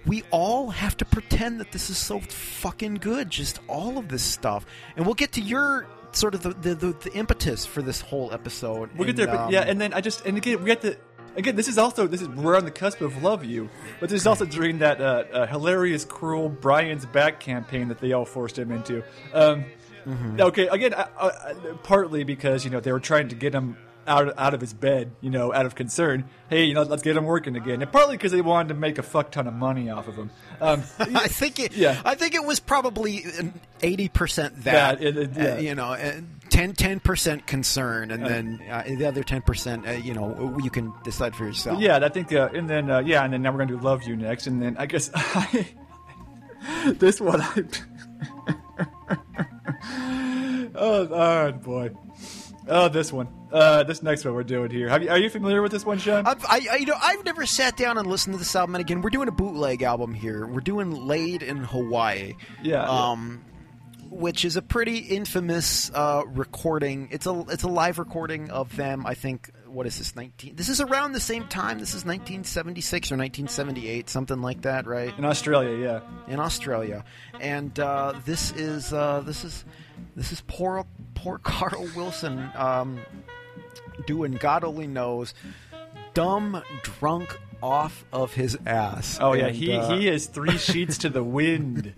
we all have to pretend that this is so fucking good. Just all of this stuff, and we'll get to your sort of the the, the, the impetus for this whole episode. We'll get And, there, but um, yeah, and then I just and again we got to again. This is also this is we're on the cusp of love you, but this is also during that uh, uh, hilarious, cruel Brian's back campaign that they all forced him into. Um, Mm-hmm. Okay, again, uh, uh, partly because you know they were trying to get him out out of his bed, you know, out of concern. Hey, you know, let's get him working again, and partly because they wanted to make a fuck ton of money off of him. Um, I think it. Yeah. I think it was probably eighty percent that. That, it- it- yeah. uh, you know, uh, 10 percent concern, and then uh, the other ten percent. Uh, you know, you can decide for yourself. Yeah, I think, uh, and then uh, yeah, and then now we're gonna do "Love You" next, and then I guess I, this one. I, oh, oh boy, oh this one, uh, this next one we're doing here. Have you, are you familiar with this one, Sean? I've, I, I, you know, I've never sat down and listened to this album. And again, we're doing a bootleg album here. We're doing "Lei'd in Hawaii." Yeah, yeah. Um, which is a pretty infamous uh, recording. It's a it's a live recording of them. I think what is this nineteen? This is around the same time. This is nineteen seventy six or nineteen seventy eight, something like that, right? In Australia, yeah. in Australia, and uh, this is uh, this is this is poor poor Carl Wilson um, doing God only knows, dumb drunk off of his ass. Oh yeah, And, he uh, he is three sheets to the wind.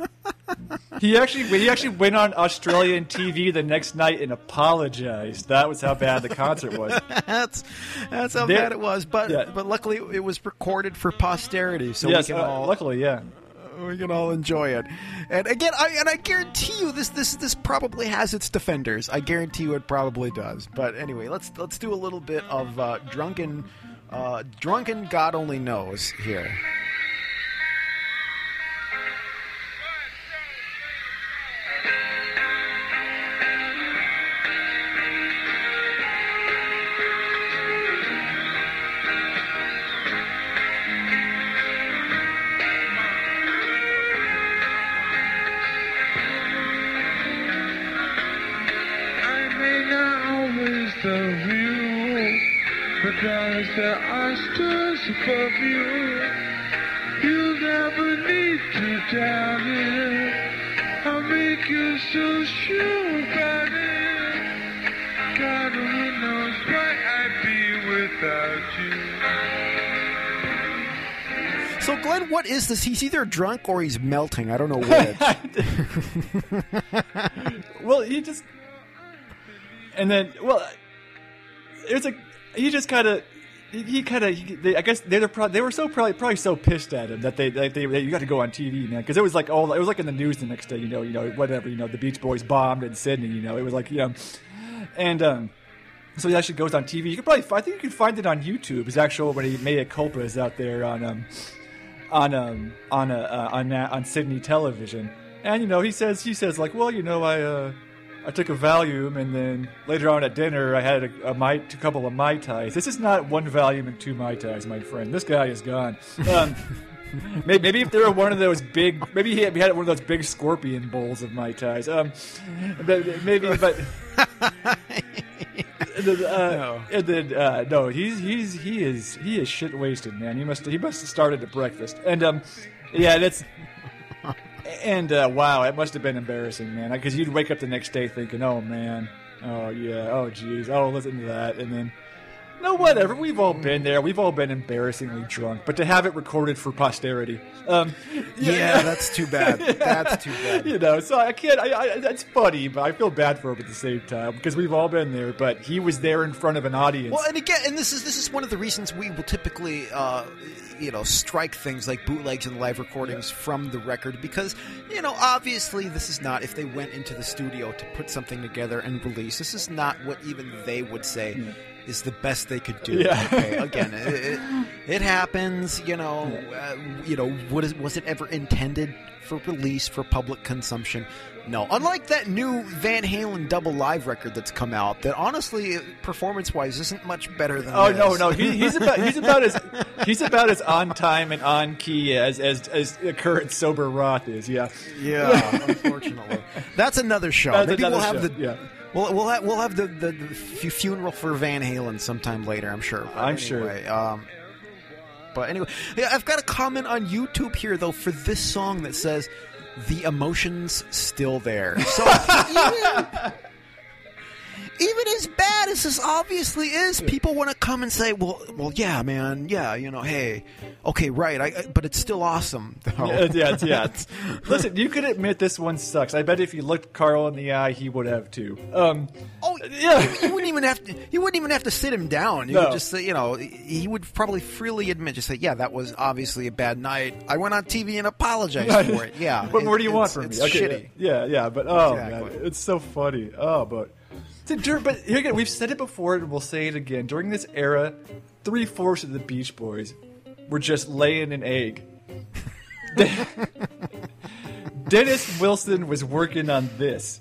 He actually he actually went on Australian TV the next night and apologized. That was how bad the concert was. that's that's how There- bad it was. But Yeah. but luckily it was recorded for posterity, so yes, we can uh, all luckily, yeah. we can all enjoy it. And again, I and I guarantee you this this this probably has its defenders. I guarantee you it probably does. But anyway, let's let's do a little bit of uh, drunken uh, drunken God only knows here. But promise that I still above you. You'll never need to doubt it. I'll make you so sure about it. God only knows why I'd be without you. So Glenn, what is this? He's either drunk or he's melting. I don't know which. Well, he just and then well, it's a he just kind of he, kind of, I guess they were they were so probably probably so pissed at him that they they, they, you got to go on TV, man, because it was like all it was like in the news the next day, you know, you know, whatever, you know, the Beach Boys bombed in Sydney, you know, it was like you know, and um, so he actually goes on TV. You could probably, I think you can find it on YouTube. His actual when he mea culpa is out there on um on um on uh, on na- on Sydney television, and you know he says he says like, well, you know, I uh I took a Valium, and then later on at dinner, I had a, a, mai, a couple of Mai Tais. This is not one Valium and two Mai Tais, my friend. This guy is gone. Um, maybe, maybe if there were one of those big, maybe he had, he had one of those big scorpion bowls of Mai Tais. Um, but maybe, but. Uh, and then uh, no, he's he's he is he is shit wasted, man. He must he must have started at breakfast, and um, yeah, that's and uh, wow, it must have been embarrassing, man. Because you'd wake up the next day thinking, "Oh man, oh yeah, oh geez, oh listen to that," and then no, whatever. We've all been there. We've all been embarrassingly drunk, but to have it recorded for posterity, um, Yeah, that's too bad. That's too bad. you know, so I can't. I, I, that's funny, but I feel bad for him at the same time because we've all been there. But he was there in front of an audience. Well, and again, and this is this is one of the reasons we will typically, uh, you know, strike things like bootlegs and live recordings from the record because, you know, obviously this is not if they went into the studio to put something together and release. This is not what even they would say. Is the best they could do. Yeah. Okay, again, it, it, it happens. You know, uh, you know, what is, was it ever intended for release for public consumption? No. Unlike that new Van Halen double live record that's come out, that honestly, performance wise, isn't much better than. Oh this. no, no, he, he's about he's about as he's about as on time and on key as as as the current sober Roth is. Yeah, Yeah, unfortunately, that's another show. That's Maybe we'll have show, the yeah. We'll we'll have, we'll have the, the, the funeral for Van Halen sometime later. I'm sure. But I'm sure. anyway, Um, but anyway, yeah, I've got a comment on YouTube here though for this song that says the emotions still there. So even, as bad as this obviously is, people want to come and say, "Well, well, yeah, man, yeah, you know, hey, okay, right, I, I- but it's still awesome." though." yeah, yeah, yeah. Listen, you could admit this one sucks. I bet if you looked Carl in the eye, he would have too. Um, Oh Yeah. you, wouldn't even have to. You wouldn't even have to sit him down. You No. would just say, you know, he would probably freely admit, just say, "Yeah, that was obviously a bad night. I went on TV and apologized for it." Yeah. what more do you want it's- from it's me? Okay, shitty. Yeah, yeah, but oh Exactly. man, it's so funny. Oh, but So, dur- but here again, we've said it before, and we'll say it again. During this era, three fourths of the Beach Boys were just laying an egg. Dennis Wilson was working on this.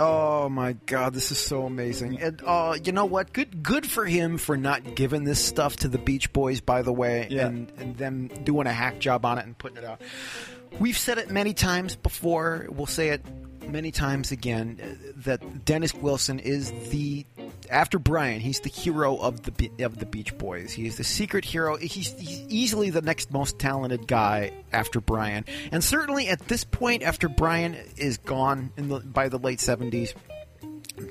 Oh my god, this is so amazing. And uh, you know what? Good good for him for not giving this stuff to the Beach Boys, by the way, Yeah. and, and them doing a hack job on it and putting it out. We've said it many times before. We'll say it many times again uh, that Dennis Wilson is the after Brian, he's the hero of the of the Beach Boys. He is the secret hero. He's, he's easily the next most talented guy after Brian, and certainly at this point, after Brian is gone in the, by the late seventies,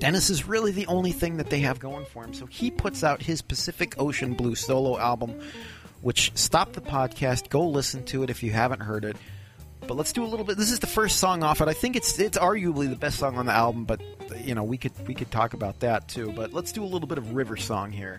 Dennis is really the only thing that they have going for him. So he puts out his Pacific Ocean Blue solo album, which stop the podcast, go listen to it if you haven't heard it. But let's do a little bit. This is the first song off it. I think it's it's arguably the best song on the album, but you know we could we could talk about that too. But let's do a little bit of River Song here.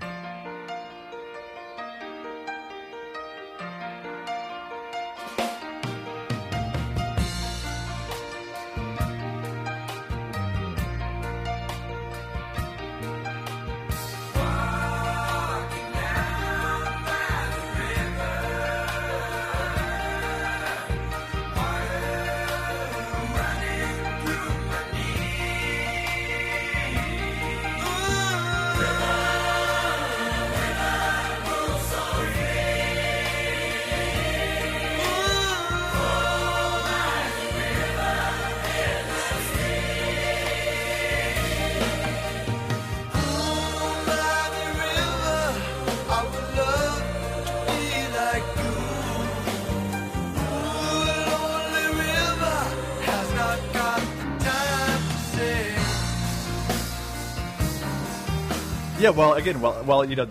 Well, again, while, while you know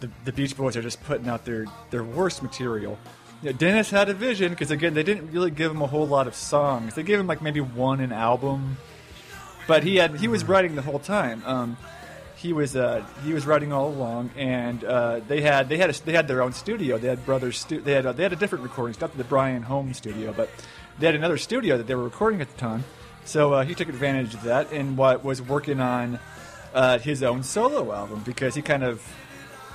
the, the Beach Boys are just putting out their, their worst material, you know, Dennis had a vision because again, they didn't really give him a whole lot of songs. They gave him like maybe one an album, but he had he was writing the whole time. Um, he was uh, he was writing all along, and uh, they had they had a, they had their own studio. They had brothers. Stu- they had uh, they had a different recording stuff, the Brian Home studio, but they had another studio that they were recording at the time. So uh, he took advantage of that and what was working on uh, his own solo album because he kind of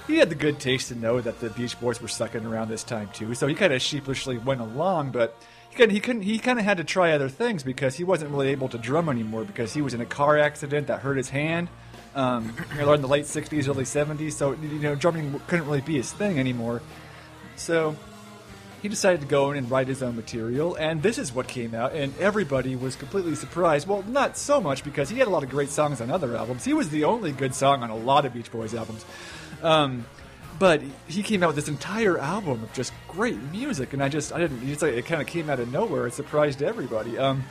he had the good taste to know that the Beach Boys were sucking around this time too. So he kind of sheepishly went along, but he. He couldn't. He kind of had to try other things because he wasn't really able to drum anymore because he was in a car accident that hurt his hand. Um, in the late '60s, early '70s. So you know, drumming couldn't really be his thing anymore. So he decided to go in and write his own material, and this is what came out, and everybody was completely surprised. Well, not so much because he had a lot of great songs on other albums. He was the only good song on a lot of Beach Boys albums. Um, but he came out with this entire album of just great music, and I just, I didn't, it's like, it kind of came out of nowhere. It surprised everybody. Um,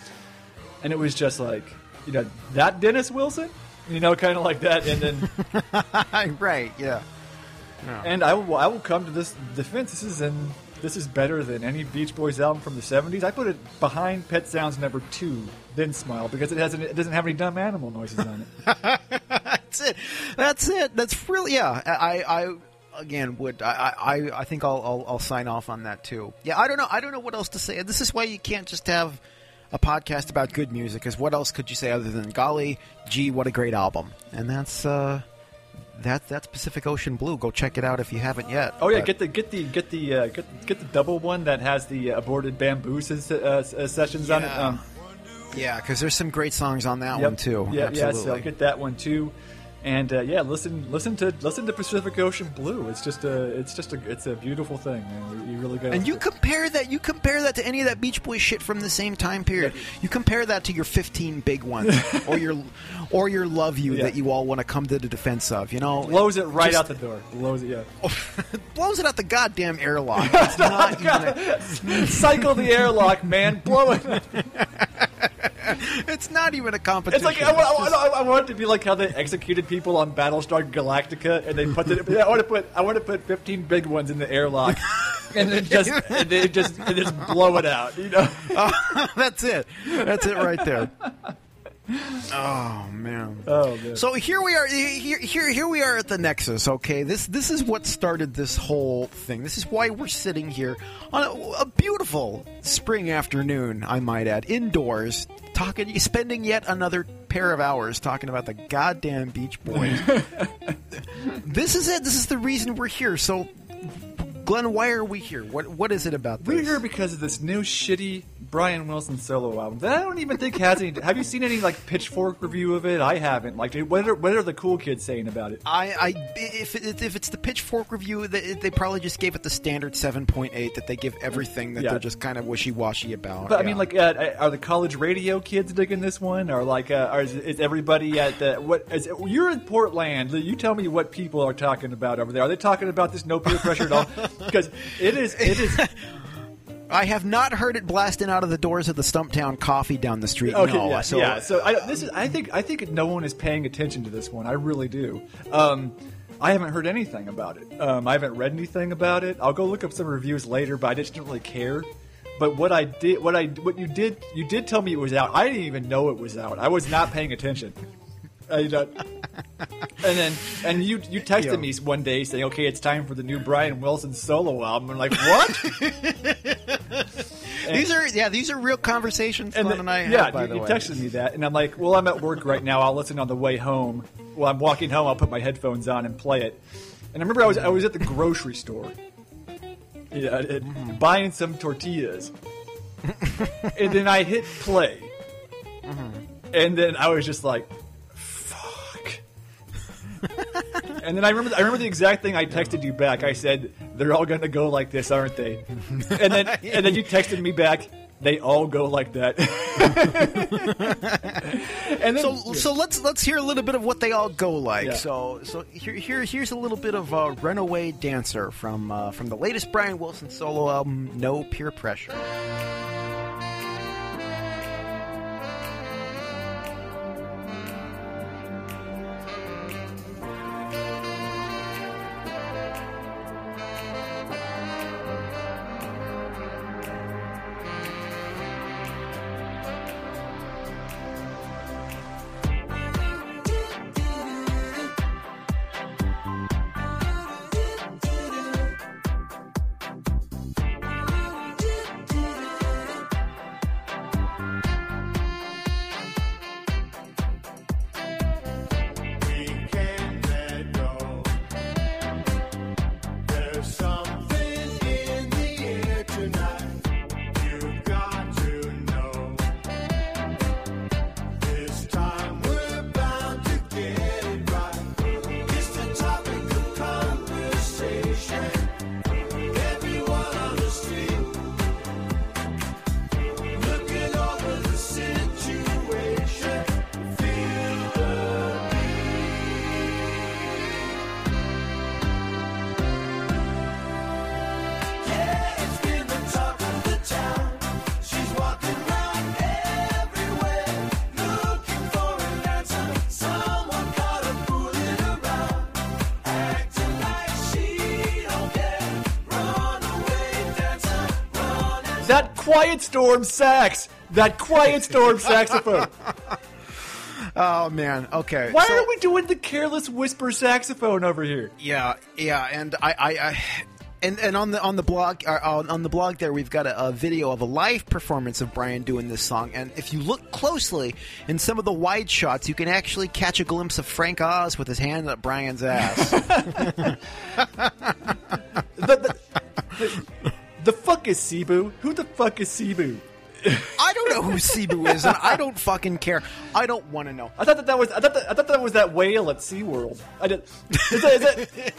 and it was just like, you know, that Dennis Wilson? You know, kind of like that. And then right, yeah. and I will, I will come to this defense. This is in, this is better than any Beach Boys album from the '70s. I put it behind Pet Sounds number two, then Smile, because it hasn't, it doesn't have any dumb animal noises on it. That's it. That's it. That's really yeah. I I again would I I, I think I'll, I'll I'll sign off on that too. Yeah, I don't know. I don't know what else to say. This is why you can't just have a podcast about good music. Because what else could you say other than golly gee what a great album? And that's uh that that's Pacific Ocean Blue. Go check it out if you haven't yet. Oh yeah, But- get the get the get the uh, get, get the double one that has the uh, aborted bamboo ses- uh, uh, sessions on it. Yeah. Um, yeah, because there's some great songs on that Yep. one too. Yeah, yeah. Absolutely. So get that one too, and uh, yeah, listen, listen to listen to Pacific Ocean Blue. It's just a, it's just a, it's a beautiful thing, man. You, you really got. And you compare that you compare that to any of that Beach Boys shit from the same time period. You compare that to your 15 big ones or your or your love you Yeah. that you all want to come to the defense of, you know? blows it right Just- out the door. Blows it, yeah. blows it out the goddamn airlock. It's not even a, Cycle the airlock, man. Blow it. it's not even a competition. It's like I, want- I, I want it to be like how they executed people on Battlestar Galactica, and they put the, I want to put I want to put fifteen big ones in the airlock, and then just and they just and just blow it out. You know. That's it. That's it right there. Oh man. Oh man. So here we are. Here, here, here we are at the Nexus. Okay, this this is what started this whole thing. This is why we're sitting here on a, a beautiful spring afternoon. I might add, indoors, talking, spending yet another pair of hours talking about the goddamn Beach Boys. this is it. This is the reason we're here. So, Glenn, why are we here? What what is it about this? We're here because of this new shitty Brian Wilson solo album that I don't even think has any. Have you seen any like Pitchfork review of it? I haven't. Like, what are what are the cool kids saying about it? I, I if it, if it's the Pitchfork review, they, they probably just gave it the standard seven point eight that they give everything that Yeah. they're just kind of wishy washy about. But I mean, like, uh, are the college radio kids digging this one, or like, uh, or is, is everybody at the what? Is, you're in Portland. You tell me what people are talking about over there. Are they talking about this no peer pressure at all? Because it is, it is. I have not heard it blasting out of the doors of the Stumptown Coffee down the street. Okay, no, yeah, so yeah. So I, this is. I think. I think no one is paying attention to this one. I really do. Um, I haven't heard anything about it. Um, I haven't read anything about it. I'll go look up some reviews later, but I just didn't really care. But what I did, what I, what you did, you did tell me it was out. I didn't even know it was out. I was not paying attention. I don't- and then, and you, you texted me one day saying, "Okay, it's time for the new Brian Wilson solo album." I'm like, "What?" these are yeah, these are real conversations. And Glenn the- and I yeah, had, by you, the you way. texted me that, and I'm like, well, I'm at work right now. I'll listen on the way home. While I'm walking home, I'll put my headphones on and play it. And I remember I was I was at the grocery store, yeah, Mm-hmm. buying some tortillas, and then I hit play, Mm-hmm. and then I was just like. And then I remember, I remember the exact thing I texted you back. I said, "They're all going to go like this, aren't they?" And then, and then you texted me back, "They all go like that." and then, So, so let's let's hear a little bit of what they all go like. Yeah. So, so here, here here's a little bit of uh, "Runaway Dancer" from uh, from the latest Brian Wilson solo album, "No Pier Pressure." Quiet storm sax. That quiet storm saxophone. Oh man. Okay. Why so- are we doing the careless whisper saxophone over here? Yeah, yeah, and I, I, I and and on the on the blog uh, on, on the blog there we've got a, a video of a live performance of Brian doing this song, and if you look closely in some of the wide shots, you can actually catch a glimpse of Frank Oz with his hand up Brian's ass. The, the, the, fuck is Sebu? Who the fuck is Sebu? I don't know who Sebu is, and I don't fucking care. I don't want to know. I thought that that was I thought that, I thought that was that whale at SeaWorld. I did. Is that, is that,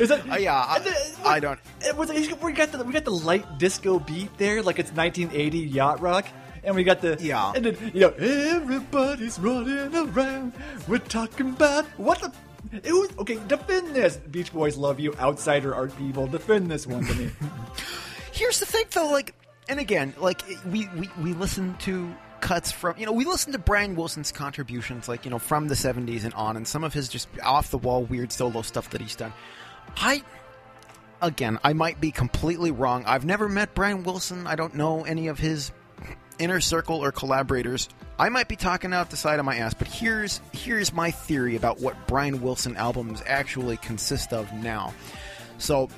is that Uh, yeah, I- then- I don't- It was, we got the we got the light disco beat there, like it's 1980 yacht rock, and we got the Yeah. and then you know everybody's running around. We're talking about what the. It was, okay, defend this. Beach Boys love you. Outsider art people, defend this one to me. Here's the thing, though. Like, and again, like we we we listen to cuts from you know we listen to Brian Wilson's contributions, like you know from the '70s and on, and some of his just off the wall weird solo stuff that he's done. I. Again, I might be completely wrong. I've never met Brian Wilson. I don't know any of his inner circle or collaborators. I might be talking out the side of my ass, but here's here's my theory about what Brian Wilson albums actually consist of now. So,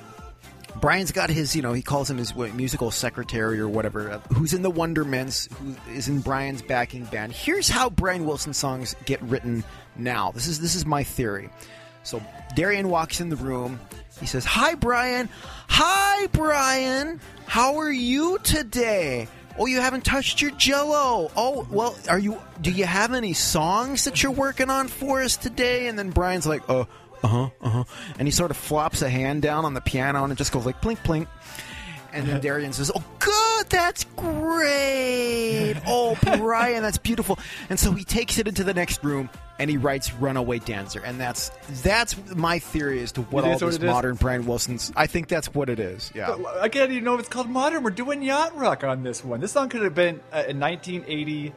Brian's got his, you know, he calls him his musical secretary or whatever, uh, who's in the Wondermints, who is in Brian's backing band. Here's how Brian Wilson songs get written now. This is this is my theory. So Darian walks in the room. He says, "Hi, Brian. Hi, Brian. How are you today? Oh, you haven't touched your Jello. Oh, well, are you? Do you have any songs that you're working on for us today?" And then Brian's like, "Uh, uh huh, uh huh," and he sort of flops a hand down on the piano and it just goes like plink plink. And then Darian says, "Oh, good, that's great. Oh, Brian, that's beautiful." And so he takes it into the next room and he writes "Runaway Dancer," and that's that's my theory as to what You all think what this it is? modern Brian Wilson's. I think that's what it is. Yeah. I can't even know if it's called modern. We're doing yacht rock on this one. This song could have been a, a 1980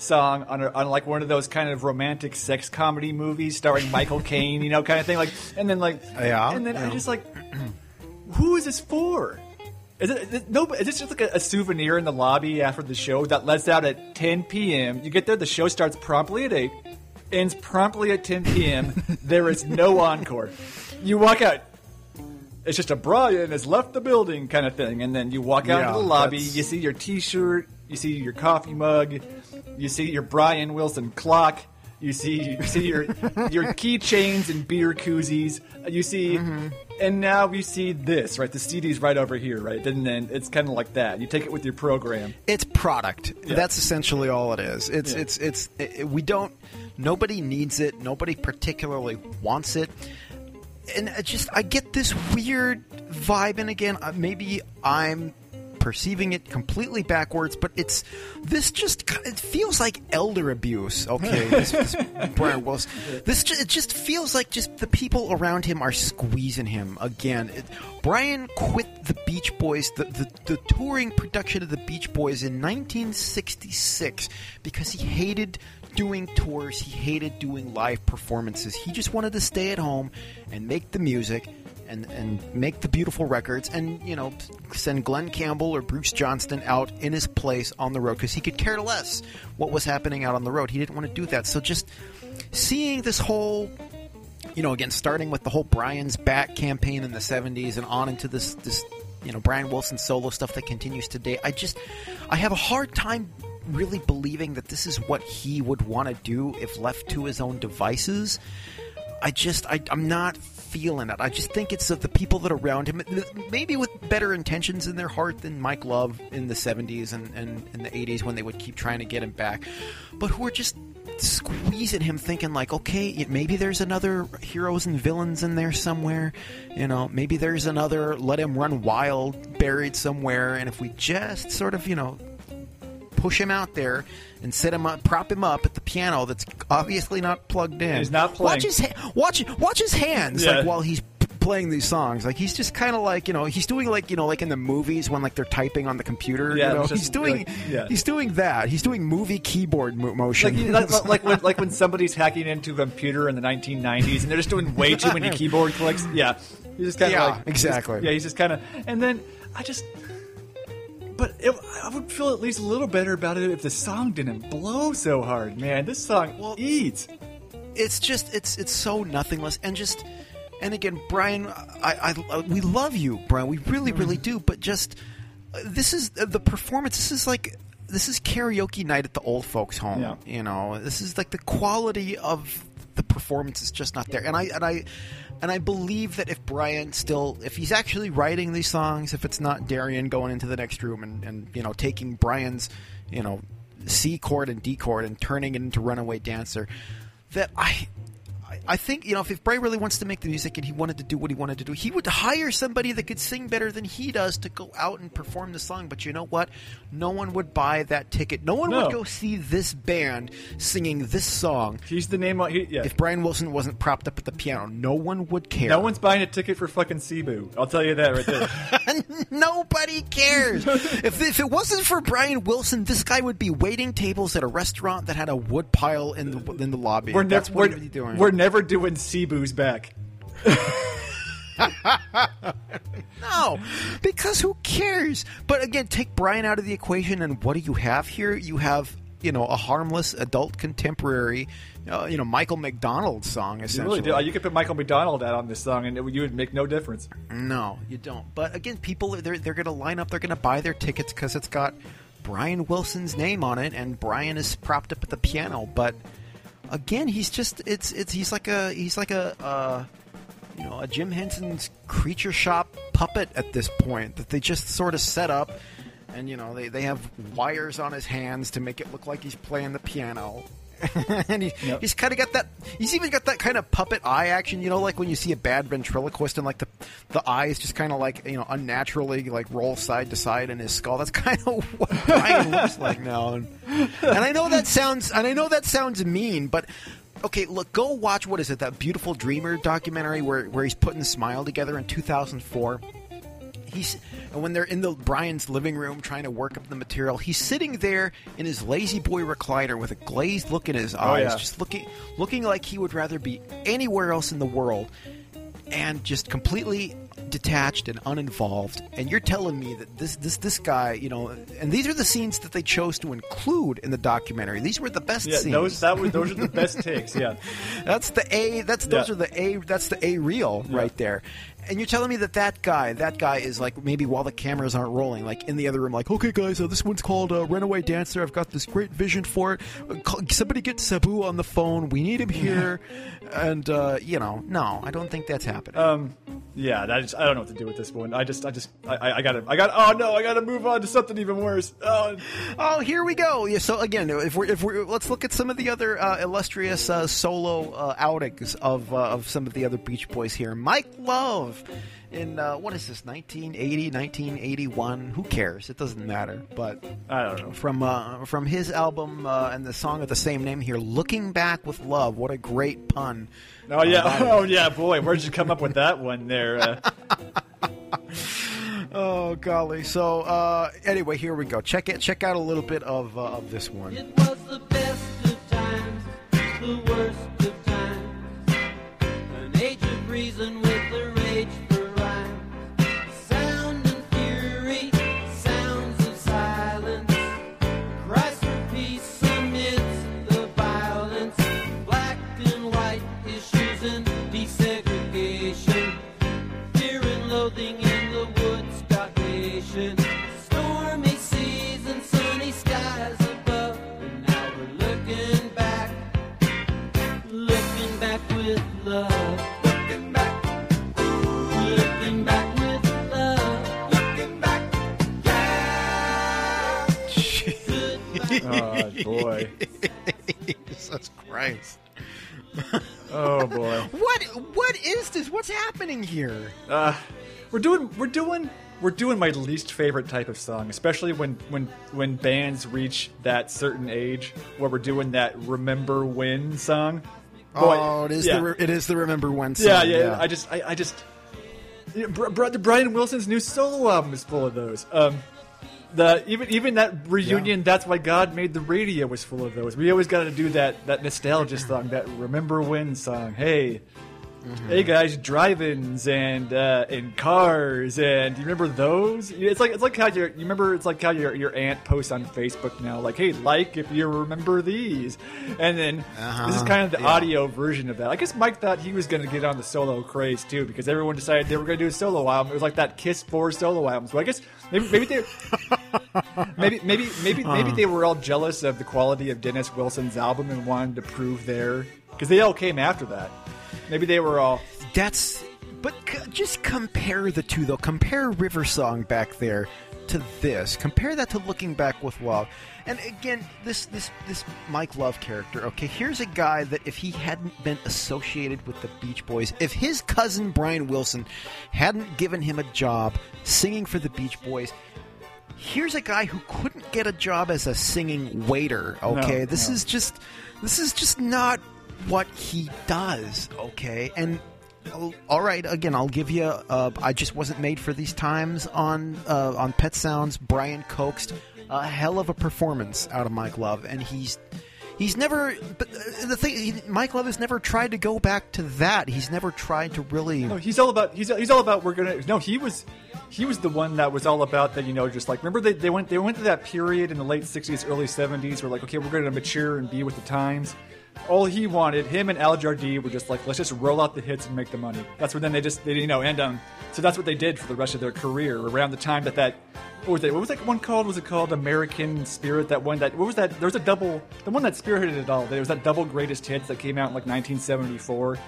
song on, a, on like one of those kind of romantic sex comedy movies starring Michael Caine, you know, kind of thing. Like, and then like, Yeah, and then I yeah. just like, who is this for? Is it, is it no? Is this just like a, a souvenir in the lobby after the show that lets out at 10 p.m.? You get there, the show starts promptly at eight, ends promptly at 10 p.m. there is no encore. You walk out it's just a Brian has left the building kind of thing. And then you walk out Yeah, into the lobby, that's- you see your T-shirt, you see your coffee mug, you see your Brian Wilson clock, you see you see your your keychains and beer koozies, you see, Mm-hmm. and now you see this right. The CD's right over here, right? And then it's kind of like that. You take it with your program. it's product. Yeah. That's essentially all it is. It's Yeah. it's it's it, we don't. Nobody needs it. Nobody particularly wants it. And I just I get this weird vibe, and again, uh, maybe I'm perceiving it completely backwards, but it's this just it feels like elder abuse. Okay, this, this Brian Wilson. This ju- it just feels like just the people around him are squeezing him again. It, Brian quit the Beach Boys, the, the the touring production of the Beach Boys in 1966 because he hated doing tours. He hated doing live performances. He just wanted to stay at home and make the music and, and make the beautiful records and, you know, send Glen Campbell or Bruce Johnston out in his place on the road because he could care less what was happening out on the road. He didn't want to do that. So just seeing this whole you know, again, starting with the whole Brian's back campaign in the '70s and on into this, this, you know, Brian Wilson solo stuff that continues today. I just, I have a hard time really believing that this is what he would want to do if left to his own devices. I just, I, I'm not feeling it. I just think it's of the people that are around him, maybe with better intentions in their heart than Mike Love in the 70s and, and the 80s when they would keep trying to get him back, but who are just squeezing him thinking like okay maybe there's another heroes and villains in there somewhere you know maybe there's another let him run wild buried somewhere and if we just sort of you know push him out there and set him up prop him up at the piano that's obviously not plugged in He's not playing. watch his ha- watch watch his hands Yeah. like while he's playing these songs like he's just kind of like you know he's doing like you know like in the movies when like they're typing on the computer Yeah, you know he's doing like- yeah. he's doing that he's doing movie keyboard mo- motion Like, like, like when like when somebody's hacking into a computer in the 1990s and they're just doing way too many keyboard clicks. Yeah, he's just kind of Yeah, like exactly. yeah, he's just kind of and then I just but it, I would feel at least a little better about it if the song didn't blow so hard, man. This song well eats. it's just it's it's so nothingless and just and again brian i, I we love you brian we really really do but just uh, this is uh, the performance this is like this is karaoke night at the old folks home Yeah. you know this is like the quality of the performance is just not there. And i and i and i believe that if brian still if he's actually writing these songs if it's not darian going into the next room and and you know taking brian's you know c chord and d chord and turning it into runaway dancer that I, I- think you know if, if Bray really wants to make the music and he wanted to do what he wanted to do, he would hire somebody that could sing better than he does to go out and perform the song. But you know what? No one would buy that ticket. No one No. would go see this band singing this song He's the name on. He, yeah. if Brian Wilson wasn't propped up at the piano. No one would care. no one's buying a ticket for fucking Sebu. I'll tell you that right there. Nobody cares. if, if it wasn't for Brian Wilson, this guy would be waiting tables at a restaurant that had a wood pile in the in the lobby. we're That's never what we're, he'd be doing. we're never doing Sebu's back. No, because who cares? But again, take Brian out of the equation, and what do you have here? You have, you know, a harmless adult contemporary, uh, you know, Michael McDonald song, You essentially. really do. You could put Michael McDonald out on this song, and it, you would make no difference. No, you don't. But again, people they're they're going to line up. They're going to buy their tickets because it's got Brian Wilson's name on it, and Brian is propped up at the piano. But again, he's just it's it's he's like a he's like a. Uh, you know, a Jim Henson's creature shop puppet at this point that they just sort of set up, and you know they, they have wires on his hands to make it look like he's playing the piano. and he, Yep. he's kind of got that. He's even got that kind of puppet eye action. You know, like when you see a bad ventriloquist and like the the eyes just kind of like you know unnaturally like roll side to side in his skull. That's kind of what Brian looks like now. And, and I know that sounds and I know that sounds mean, but okay, look, go watch what is it that beautiful dreamer documentary where where he's putting the Smile together in 2004 he's and when they're in the Brian's living room trying to work up the material, he's sitting there in his lazy boy recliner with a glazed look in his oh, eyes, yeah. just looking looking like he would rather be anywhere else in the world, and just completely detached and uninvolved. And you're telling me that this this this guy, you know, and these are the scenes that they chose to include in the documentary. These were the best Yeah, scenes. those that was those are the best takes. Yeah, That's the A. That's those Yeah. are the A. That's the A reel right there. And you're telling me that that guy, that guy is like maybe while the cameras aren't rolling, like in the other room, like okay guys, uh, this one's called uh, Runaway Dancer. I've got this great vision for it. Uh, call, somebody get Sabu on the phone. We need him here. and uh, you know, no, I don't think that's happening. um, yeah. That is, I don't know what to do with this one. I just, I just, I, I, I gotta, I got. Oh no, I gotta move on to something even worse. Oh, Oh, here we go. Yeah, so again, if we're, if we're let's look at some of the other uh, illustrious uh, solo uh, outings of uh, of some of the other Beach Boys here. Mike Love in uh, what is this 1980, 1981? Who cares? It doesn't matter. But I don't know. from uh, from his album uh, and the song of the same name here, "Looking Back with Love." What a great pun! Oh yeah, oh yeah, boy, where'd you come up with that one there? Uh, Oh golly! So uh, anyway, here we go. Check it. Check out a little bit of uh, of this one. It Uh, we're doing, we're doing, we're doing my least favorite type of song, especially when when when bands reach that certain age where we're doing that "Remember When" song. Boy, oh, it is yeah. the re- it is the remember when song. yeah, yeah, I just, I, I just, yeah, Br- Br- Brian Wilson's new solo album is full of those. Um, the even even that reunion, that's why God made the radio was full of those. We always got to do that that nostalgia song, that "Remember When" song. Hey, Hey guys, drive-ins and uh, and cars, and you remember those? It's like it's like how your you remember it's like how your your aunt posts on Facebook now, like, hey, like if you remember these, and then this is kind of the audio version of that. I guess Mike thought he was going to get on the solo craze too because everyone decided they were going to do a solo album. It was like that Kiss Four solo albums. So I guess maybe maybe they maybe maybe maybe maybe they were all jealous of the quality of Dennis Wilson's album and wanted to prove their because they all came after that. Maybe they were all. That's. But c- just compare the two, though. Compare River Song back there to this. Compare that to Looking Back with Love. And again, this this this Mike Love character. Okay, here's a guy that if he hadn't been associated with the Beach Boys, if his cousin Brian Wilson hadn't given him a job singing for the Beach Boys. Here's a guy who couldn't get a job as a singing waiter. Okay, No, this no. is just this is just not what he does. Okay, and all right, again, I'll give you. Uh, I just wasn't made for these times on uh, on Pet Sounds. Brian coaxed a hell of a performance out of Mike Love, and he's. He's never, but uh, the thing, he, Mike Love has never tried to go back to that. He's never tried to really. No, he's all about. He's he's all about. We're gonna. No, he was. He was the one that was all about that. You know, just like remember they, they went they went to that period in the late '60s, early '70s, where like okay, we're gonna mature and be with the times. All he wanted, him and Al Jardine were just like, let's just roll out the hits and make the money. That's what then they just they you know and um so that's what they did for the rest of their career around the time that that what was it what was that one called? Was it called American Spirit? That one that what was that there was a double the one that spearheaded it all. There was that double greatest hits that came out in like 1974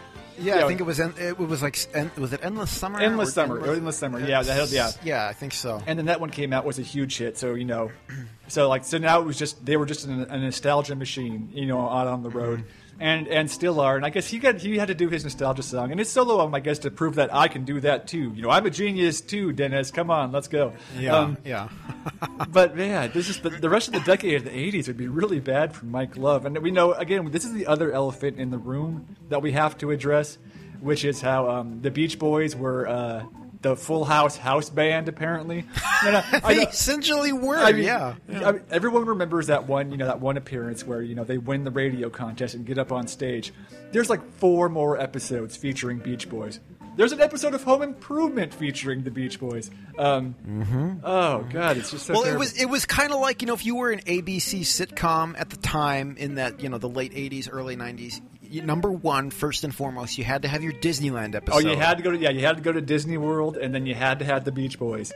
Yeah, I think it was. en- It was like. en- Was it Endless Summer? Endless Summer. Endless Summer. Yeah, that yeah. Yeah, I think so. and then that one came out was a huge hit. So you know, so like so now it was just they were just an, a nostalgia machine, you know, out on the road, mm-hmm. And and still are. And I guess he got he had to do his nostalgia song and his solo album, I guess, to prove that I can do that too. You know, I'm a genius too, Dennis. Come on, let's go. Yeah, Um, yeah. but man, this is the, the rest of the decade of the '80s would be really bad for Mike Love, and we know again this is the other elephant in the room that we have to address, which is how um, the Beach Boys were uh, the Full House house band. Apparently, No, no, I They know- essentially were. I mean, yeah. I mean, everyone remembers that one, you know, that one appearance where you know they win the radio contest and get up on stage. There's like four more episodes featuring Beach Boys. There's an episode of Home Improvement featuring the Beach Boys. Um, Oh God, it's just so. Well, it was it was kind of like you know if you were an ABC sitcom at the time in that you know the late '80s, early '90s. Number one, first and foremost, you had to have your Disneyland episode. Oh, you had to go to yeah, you had to go to Disney World, and then you had to have the Beach Boys.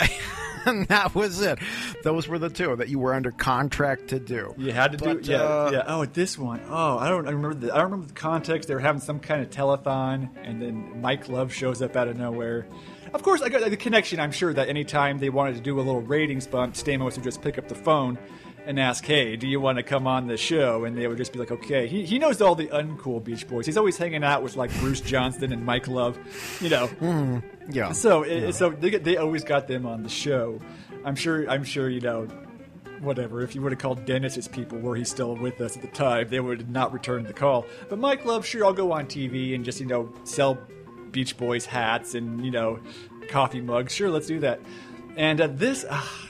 and that was it. Those were the two that you were under contract to do. You had to But, do yeah, uh, yeah. Oh, this one. Oh, I don't I remember. The, I don't remember the context. They were having some kind of telethon, and then Mike Love shows up out of nowhere. Of course, I got the connection. I'm sure that anytime they wanted to do a little ratings bump, Stamos would just pick up the phone and ask, "Hey, do you want to come on the show?" And they would just be like, "Okay." He, he knows all the uncool Beach Boys. He's always hanging out with like Bruce Johnston and Mike Love, you know. Yeah. So it, so they, they always got them on the show. I'm sure. I'm sure you know. Whatever. If you would have called Dennis's people, were he still with us at the time, they would have not returned the call. But Mike Love, sure, I'll go on TV and just you know sell Beach Boys hats and you know coffee mugs. Sure, let's do that. And uh, this, ah,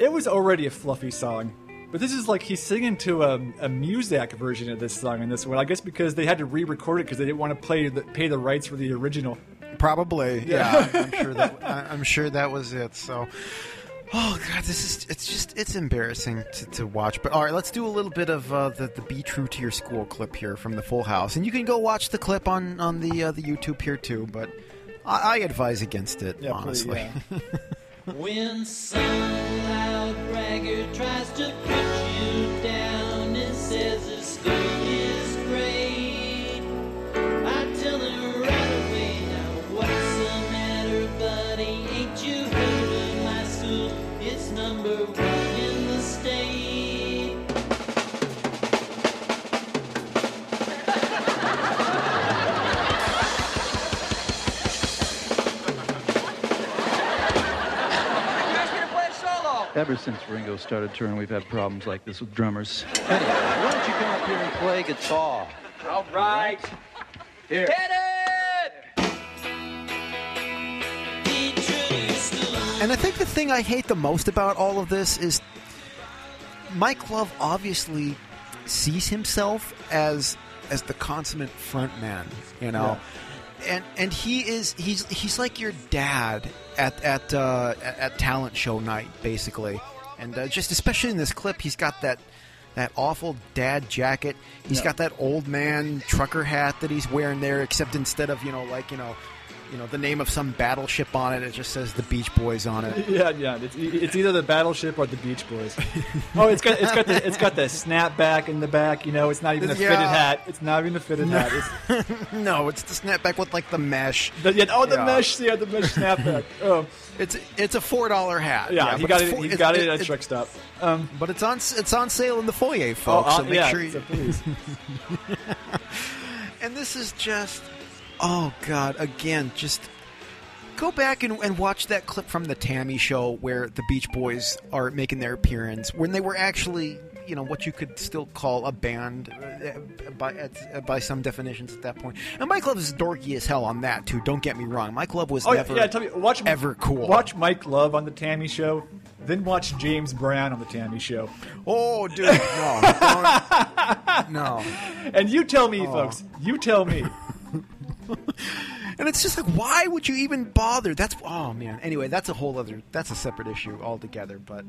it was already a fluffy song. But this is like he's singing to a, a Muzak version of this song in this one. I guess because they had to re-record it because they didn't want to play the, pay the rights for the original. Probably, yeah. I'm sure that I'm sure that was it. So, oh god, this is it's just it's embarrassing to, to watch. But all right, let's do a little bit of uh, the the "Be True to Your School" clip here from the Full House, and you can go watch the clip on on the uh, the YouTube here too. But I, I advise against it, Yeah, please, honestly. yeah. When some loud bragger tries to put you down and says Ever since Ringo started touring, we've had problems like this with drummers. Anyway, why don't you come up here and play guitar? All right. Here. Be true to your school. And I think the thing I hate the most about all of this is Mike Love obviously sees himself as as the consummate front man. You know, and and he is he's he's like your dad at at uh, at, talent show night, basically. And uh, just especially in this clip, he's got that. That awful dad jacket. He's Yeah. got that old man trucker hat that he's wearing there, except instead of you know like you know, you know the name of some battleship on it, it just says the Beach Boys on it. Yeah, yeah. It's, it's either the Battleship or the Beach Boys. oh, it's got it's got the it's got the snapback in the back. You know, it's not even a fitted hat. It's not even a fitted hat. It's No, it's the snapback with like the mesh. the, yeah, oh the Yeah. mesh. Yeah, the mesh snapback. Oh, It's it's a four dollar hat. yeah. he got it. four- He got it at a truck stop. Um, But it's on it's on sale in the foyer, oh, folks. so uh, make yeah. sure you, so please. and this is just oh god again just go back and, and watch that clip from the tammy show where the beach boys are making their appearance when they were actually you know what you could still call a band uh, by at, by some definitions at that point. point and mike love is dorky as hell on that too don't get me wrong mike love was Oh never yeah, tell me. Watch ever cool Watch Mike Love on the Tammy Show, then watch James Brown on the Tammy Show, oh dude no no and you tell me, Oh. folks. You tell me. And it's just like, why would you even bother? That's oh man. Anyway, that's a whole other. That's a separate issue altogether. But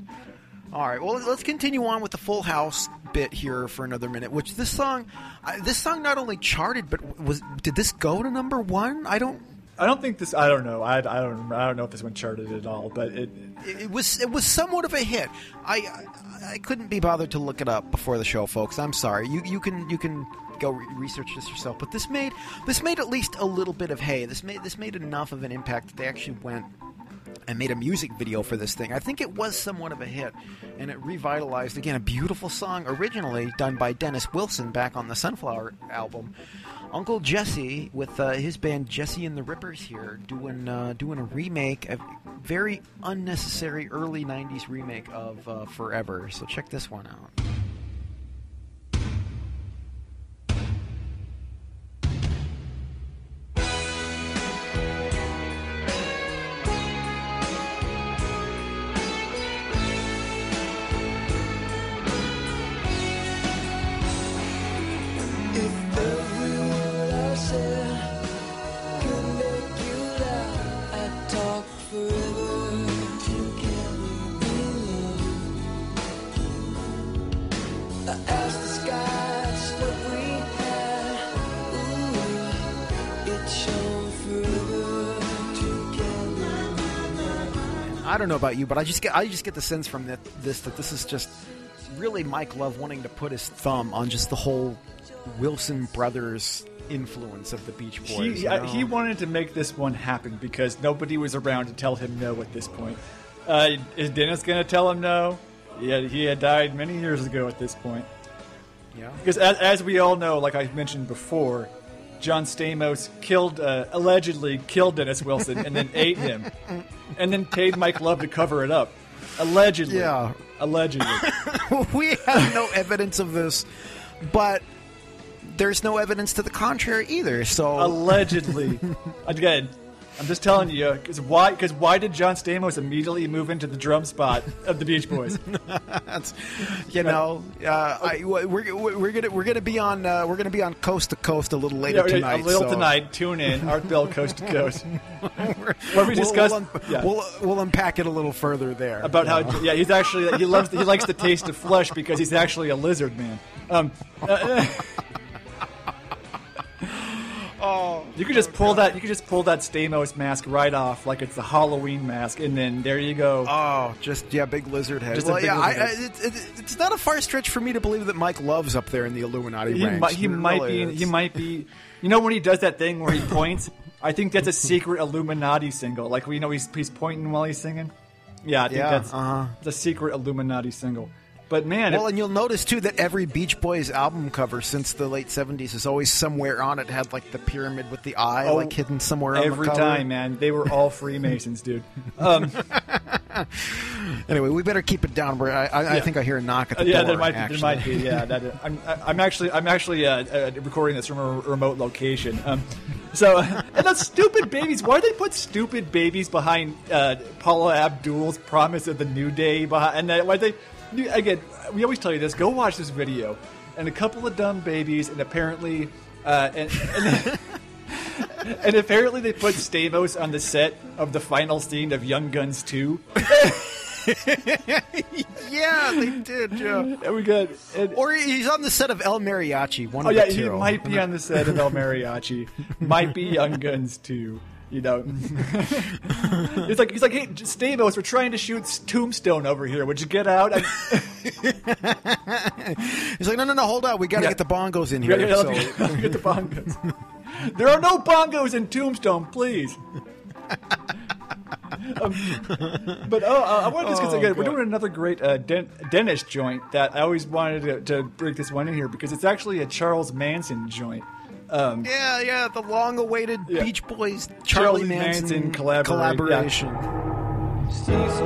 all right, well, let's continue on with the Full House bit here for another minute. Which this song, uh, this song not only charted, but was did this go to number one? I don't. I don't think this. I don't know. I, I don't. I don't know if this one charted at all, but it. It it was it was somewhat of a hit. I, I I couldn't be bothered to look it up before the show, folks. I'm sorry. You you can you can go re- research this yourself. But this made this made at least a little bit of hay. This made this made enough of an impact that they actually went and made a music video for this thing. I think it was somewhat of a hit, and it revitalized again a beautiful song originally done by Dennis Wilson back on the Sunflower album. Uncle Jesse with uh, his band Jesse and the Rippers here doing uh, doing a remake, a very unnecessary early '90s remake of uh, Forever. So check this one out. I don't know about you, but I just get I just get the sense from this that this is just really Mike Love wanting to put his thumb on just the whole Wilson brothers influence of the Beach Boys. He, you know? he wanted to make this one happen because nobody was around to tell him no at this point. Uh, is Dennis going to tell him no? Yeah, he had died many years ago at this point. yeah. Because as, as we all know, like I mentioned before, John Stamos killed, uh, allegedly killed Dennis Wilson and then ate him, and then paid Mike Love to cover it up. Allegedly, Yeah. allegedly. we have no evidence of this, but there's no evidence to the contrary either. So allegedly. Again, I'm just telling you because why? Because why did John Stamos immediately move into the drum spot of the Beach Boys? you know, uh, I, we're we're gonna we're gonna be on uh, we're gonna be on coast to coast a little later Yeah, tonight. a little so- tonight. Tune in, Art Bell Coast to Coast, where we We'll, discuss we'll, un- yeah, we'll, we'll unpack it a little further there about how yeah he's actually he loves he likes the taste of flesh because he's actually a lizard man. Um, uh, Oh, you could just pull that you could just pull that Stamos mask right off like it's the Halloween mask, and then there you go. Oh, just yeah, big lizard head. Just a well, big yeah, lizard I, head. it, it, it's not a far stretch for me to believe that Mike Love's up there in the Illuminati he ranks. might, he might really be is. he might be you know when he does that thing where he points i think that's a secret illuminati single like we know he's, he's pointing while he's singing yeah i think Yeah, that's uh-huh. the secret illuminati single but man Well, it- and you'll notice too that every Beach Boys album cover since the late '70s is always somewhere on it had like the pyramid with the eye, Oh, like hidden somewhere on every time man they were all freemasons dude um, Anyway, we better keep it down. I, I, I think I hear a knock at uh, the yeah door. there actually. there might be yeah that I'm, I'm actually i'm actually uh, uh, recording this from a remote location um, so and those stupid babies why do they put stupid babies behind uh, paula abdul's promise of the new day behind and then why they again we always tell you this go watch this video and a couple of dumb babies, and apparently, uh, and, and, and apparently they put Stamos on the set of the final scene of Young Guns 2. Yeah, they did, Joe. And we got. And, Or he's on the set of El Mariachi. One oh of yeah, the he two. might be on the set of El Mariachi. might be Young Guns 2. You know, he's like he's like, hey, Stamos, we're trying to shoot Tombstone over here. Would you get out? He's like, no, no, no, hold on. We got to Yeah. get the bongos in here. yeah, So- let me get the bongos. there are no bongos in Tombstone, please. Um, but oh, uh, I wanted to discuss Oh, again. We're doing another great uh, den- Dennis joint that I always wanted to, to bring this one in here because it's actually a Charles Manson joint. Um, Yeah, yeah, the long-awaited Yeah. Beach Boys Charlie, Charlie Manson, Manson collabora- collaboration. Cease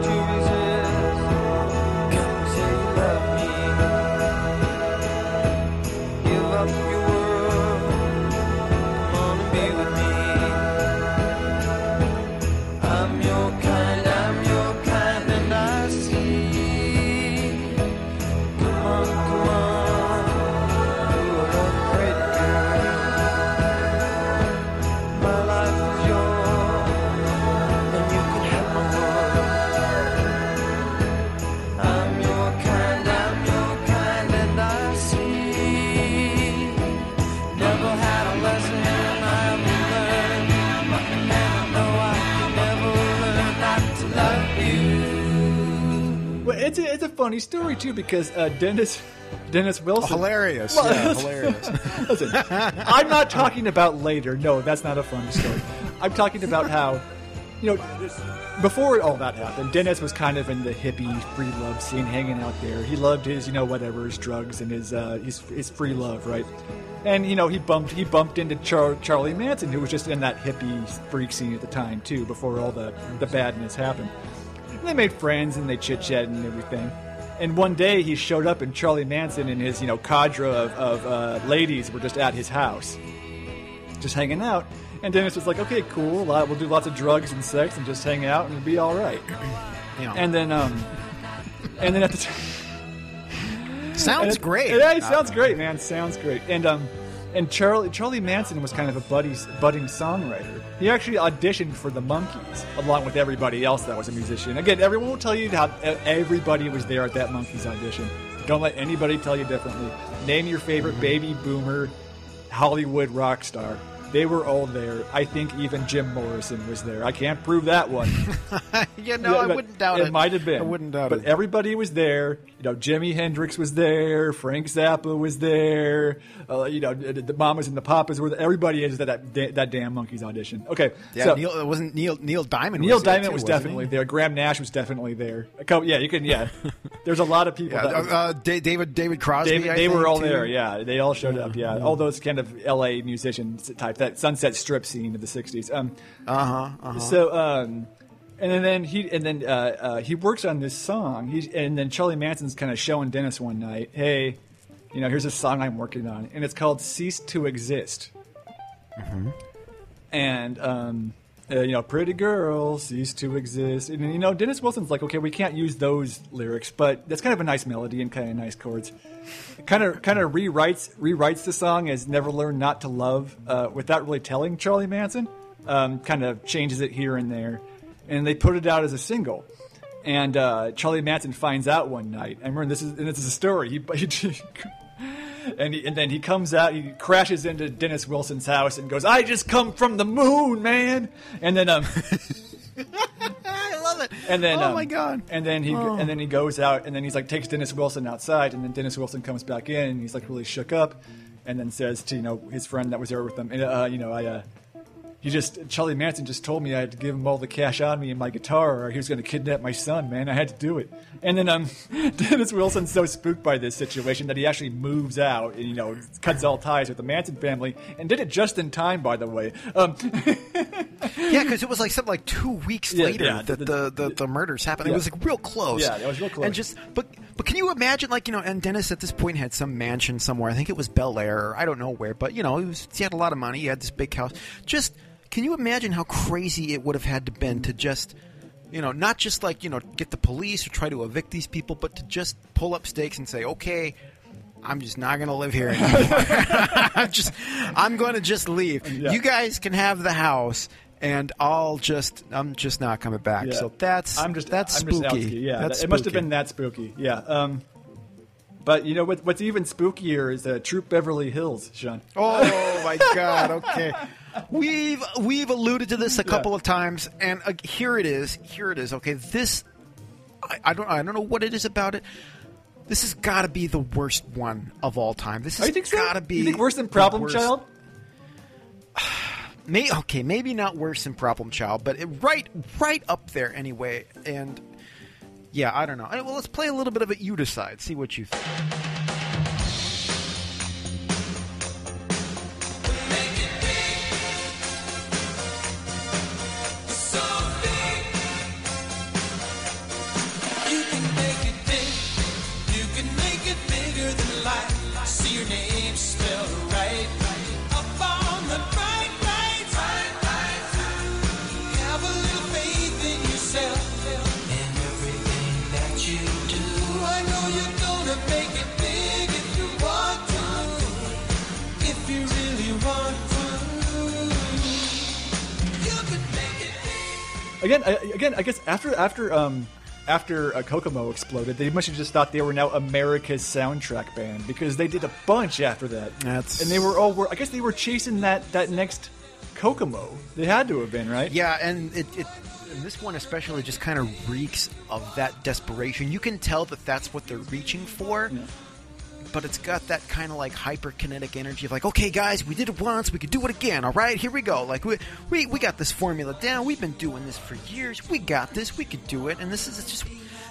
it's a, it's a funny story too because uh, Dennis Dennis Wilson. Hilarious. Well, yeah, hilarious. Listen, I'm not talking about later. No, that's not a fun story. I'm talking about how, you know, before all that happened, Dennis was kind of in the hippie free love scene, hanging out there. He loved his, you know, whatever, his drugs and his uh, his, his free love, right? And you know, he bumped he bumped into Char- Charlie Manson, who was just in that hippie freak scene at the time too, before all the the badness happened. And they made friends and they chit chatted and everything. And one day he showed up, and Charlie Manson and his, you know, cadre of, of uh, ladies were just at his house, just hanging out. And Dennis was like, "Okay, cool. Uh, we'll do lots of drugs and sex and just hang out and it'll be all right." You know, And then, um, and then at the time, sounds great. Yeah, it sounds great, man. Sounds great. And um, and Charlie Charlie Manson was kind of a buddy, budding songwriter. He actually auditioned for the Monkees along with everybody else that was a musician. Again, everyone will tell you how everybody was there at that Monkees audition. Don't let anybody tell you differently. Name your favorite baby boomer Hollywood rock star. They were all there. I think even Jim Morrison was there. I can't prove that one. yeah, no, I wouldn't doubt it. It might have been. I wouldn't doubt but it. But everybody was there. You know, Jimi Hendrix was there. Frank Zappa was there. Uh, you know, the, the Mamas and the Papas were there. Everybody is at that that damn Monkees audition. Okay, yeah, so Neil, wasn't Neil. Neil Diamond. Neil was Diamond too, was definitely he? there. Graham Nash was definitely there. Couple, yeah, you can. Yeah, there's a lot of people. Yeah, that uh, uh, David David Crosby. David, they were all too. there. Yeah, they all showed up. Yeah, all those kind of L.A. musicians type that Sunset Strip scene of the '60s. Um, Uh huh. Uh-huh. so, um, and then, he and then uh, uh, he works on this song. He's and then Charlie Manson's kind of showing Dennis one night, hey, you know, here's a song I'm working on, and it's called "Cease to Exist." And um, uh, you know, pretty girl cease to exist. And you know, Dennis Wilson's like, okay, we can't use those lyrics, but that's kind of a nice melody and kind of nice chords. Kind of, kind of rewrites rewrites the song as "Never Learn Not to Love" uh, without really telling Charlie Manson. Um, kind of changes it here and there, and they put it out as a single. And uh, Charlie Manson finds out one night. I remember this is and this is a story. He, he and he, and then he comes out. He crashes into Dennis Wilson's house and goes, "I just come from the moon, man." And then um, I love it. and then oh um, my god. and then he Oh. and then he goes out and then he's like takes Dennis Wilson outside and then Dennis Wilson comes back in and he's like really shook up and then says to you know his friend that was there with him and, uh, you know I uh, he just Charlie Manson just told me I had to give him all the cash on me and my guitar or he was going to kidnap my son man I had to do it and then um Dennis Wilson's so spooked by this situation that he actually moves out and you know cuts all ties with the Manson family and did it just in time by the way um Yeah, because it was like something like two weeks Yeah, later yeah, that the- the, the, the, murders happened. It was like real close. Yeah, it was real close. And just but but can you imagine like you know? And Dennis at this point had some mansion somewhere. I think it was Bel Air. Or I don't know where, but you know he was he had a lot of money. He had this big house. Just can you imagine how crazy it would have had to been to just. You know, not just like you know, get the police or try to evict these people, but to just pull up stakes and say, "Okay, I'm just not going to live here anymore. I'm just, I'm going to just leave. Yeah. You guys can have the house, and I'll just, I'm just not coming back. Yeah. So that's, I'm just that's I'm spooky. to- yeah, that's it must have been that spooky. Yeah. Um, but you know what, what's even spookier is uh, Troop Beverly Hills, Sean. Oh my God! Okay, we've we've alluded to this a couple of times, and uh, here it is. Here it is. Okay, this I, I don't I don't know what it is about it. This has got to be the worst one of all time. This Oh, has so? got to be. You think worse than Problem Child? May, okay, maybe not worse than Problem Child, but it, right right up there anyway. And yeah, I don't know. Well, let's play a little bit of it. You decide. See what you think. Again, I, again, I guess after after um after uh, Kokomo exploded, they must have just thought they were now America's soundtrack band because they did a bunch after that. That's- and they were all were. I guess they were chasing that that next Kokomo. They had to have been right. Yeah, and it, it and this one especially just kind of reeks of that desperation. You can tell that that's what they're reaching for, but it's got that kind of like hyperkinetic energy of like, okay, guys, we did it once, we could do it again. All right, here we go. Like we we, we got this formula down. We've been doing this for years. We got this. We could do it. And this is just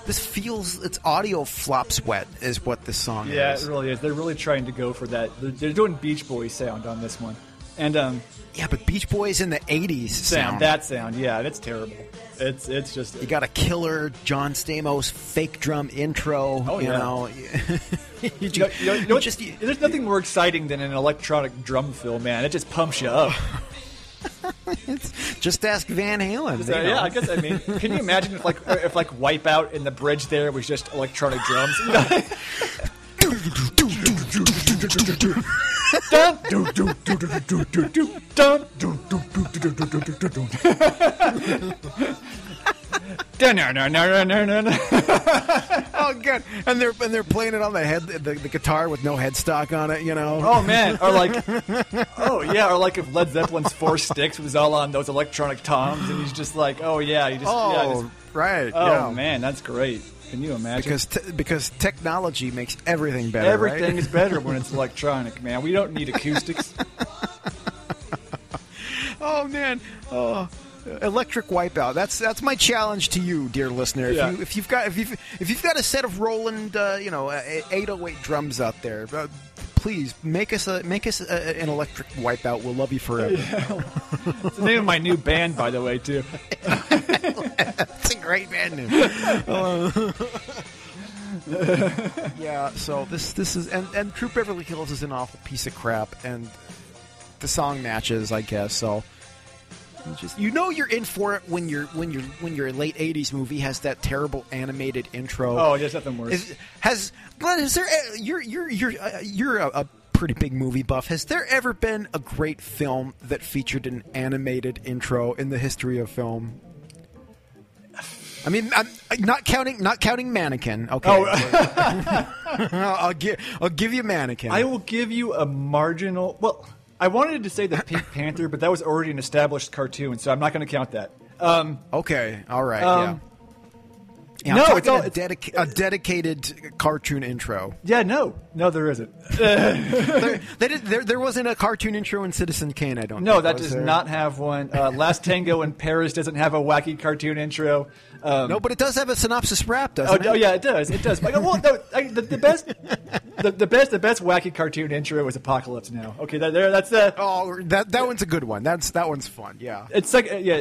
this feels it's audio flop sweat is what this song Yeah, is. Yeah, it really is. They're really trying to go for that. They're, they're doing Beach Boys sound on this one, and um, Yeah, but Beach Boys in the '80s sound, sound. that sound. Yeah, that's terrible. It's it's just You got a killer John Stamos fake drum intro. Oh, you yeah. know, you, You know, you know, you know just you- there's nothing more exciting than an electronic drum fill, man. It just pumps you up. just ask Van Halen. They uh, yeah, I guess I mean, can you imagine if like if like Wipeout in the bridge there was just electronic drums? oh, good. And they're and they're playing it on the head, the, the guitar with no headstock on it. You know. Oh man, or like, oh yeah, or like if Led Zeppelin's Four Sticks was all on those electronic toms, and he's just like, oh yeah, he just, yeah, Oh, just right. oh yeah. man, that's great. Can you imagine? Because te- because technology makes everything better. Everything right? is better when it's electronic, man. We don't need acoustics. Oh man. Oh. Electric wipeout. That's that's my challenge to you, dear listener. If, Yeah. you, if you've got if you've if you've got a set of Roland, uh, you know, eight oh eight drums out there, uh, please make us a make us a, an electric wipeout. We'll love you forever. It's the name of my new band, by the way, too. A great band name. Yeah. So this this is and and Troop Beverly Hills is an awful piece of crap, and the song matches, I guess. So you just you know you're in for it when you're when you're when your late '80s movie has that terrible animated intro. Oh, there's nothing worse. Is, has Glenn? Is there? uh, You're you're you're uh, you're a, a pretty big movie buff. Has there ever been a great film that featured an animated intro in the history of film? I mean, I'm not counting not counting Mannequin. Okay, Oh. I'll give I'll give you Mannequin. I will give you a marginal. Well, I wanted to say the Pink Panther, but that was already an established cartoon, so I'm not going to count that. Um, okay, all right, Um, yeah. No, it's all- a, dedica- a dedicated cartoon intro. yeah, no, no, there isn't. there, did, there, there wasn't a cartoon intro in Citizen Kane. I don't. Know. No, that does there? not have one. Uh, Last Tango in Paris doesn't have a wacky cartoon intro. Um, No, but it does have a synopsis wrap, Oh, doesn't it? oh yeah, it does. It does. Like, well, no, I, the, the best, the, the best, the best wacky cartoon intro is Apocalypse Now. Okay, that, there, that's the. Oh, that that one's a good one. That's that one's fun. Yeah. It's like uh, yeah,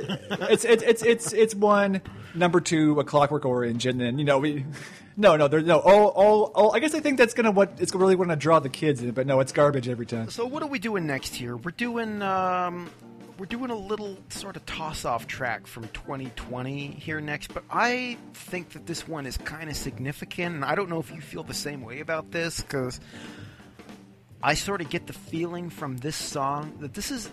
it's it's it's it's it's one number two, a Clockwork Orange, and then you know we. No, no, there's no. All, all, all. I guess I think that's gonna what it's really to draw the kids in, but no, it's garbage every time. So what are we doing next here? We're doing um, we're doing a little sort of toss-off track from 2020 here next, but I think that this one is kind of significant, and I don't know if you feel the same way about this because I sort of get the feeling from this song that this is.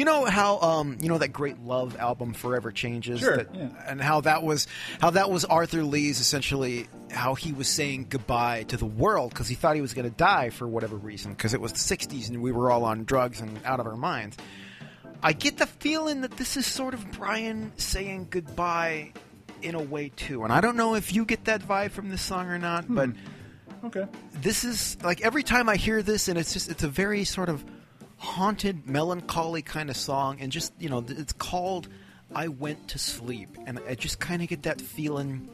You know how um, you know that great Love album Forever Changes, Sure, that- yeah. and how that was how that was Arthur Lee's essentially how he was saying goodbye to the world because he thought he was going to die for whatever reason because it was the '60s and we were all on drugs and out of our minds. I get the feeling that this is sort of Brian saying goodbye in a way too, and I don't know if you get that vibe from this song or not, but Okay. this is like every time I hear this, and it's just it's a very sort of haunted, melancholy kind of song, and just you know it's called "I Went to Sleep," and I just kind of get that feeling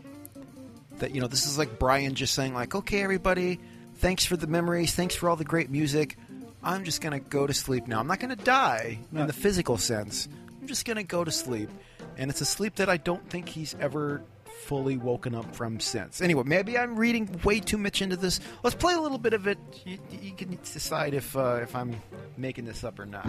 that you know this is like Brian just saying like, "Okay, everybody, thanks for the memories, thanks for all the great music. I'm just gonna go to sleep now. I'm not gonna die in the physical sense. I'm just gonna go to sleep." And it's a sleep that I don't think he's ever fully woken up from since. Anyway, maybe I'm reading way too much into this. Let's play a little bit of it. You, you can decide if uh, if I'm making this up or not.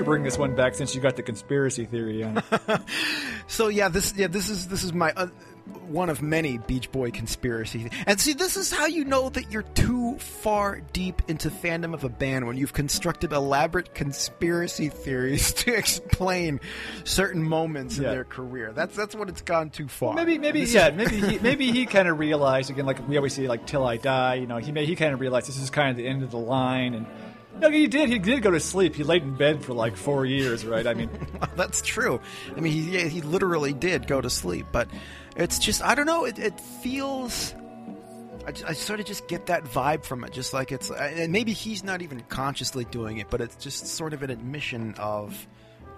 Sleep. Okay, I'll let you bring this one back since you got the conspiracy theory on it. So yeah, this yeah this is this is my uh, one of many Beach Boy conspiracy. And see, this is how you know that you're too far deep into fandom of a band when you've constructed elaborate conspiracy theories to explain certain moments in their career. That's that's when it's gone too far. Maybe, maybe, This is- yeah, maybe he, maybe he kind of realized again, like we always see like "till I die." You know, he may, he kind of realized this is kind of the end of the line, and no, he did. He did go to sleep. He laid in bed for like four years, right? I mean, That's true. I mean, he he literally did go to sleep, but it's just I don't know. It, it feels. I, I sort of just get that vibe from it, just like it's, and maybe he's not even consciously doing it, but it's just sort of an admission of,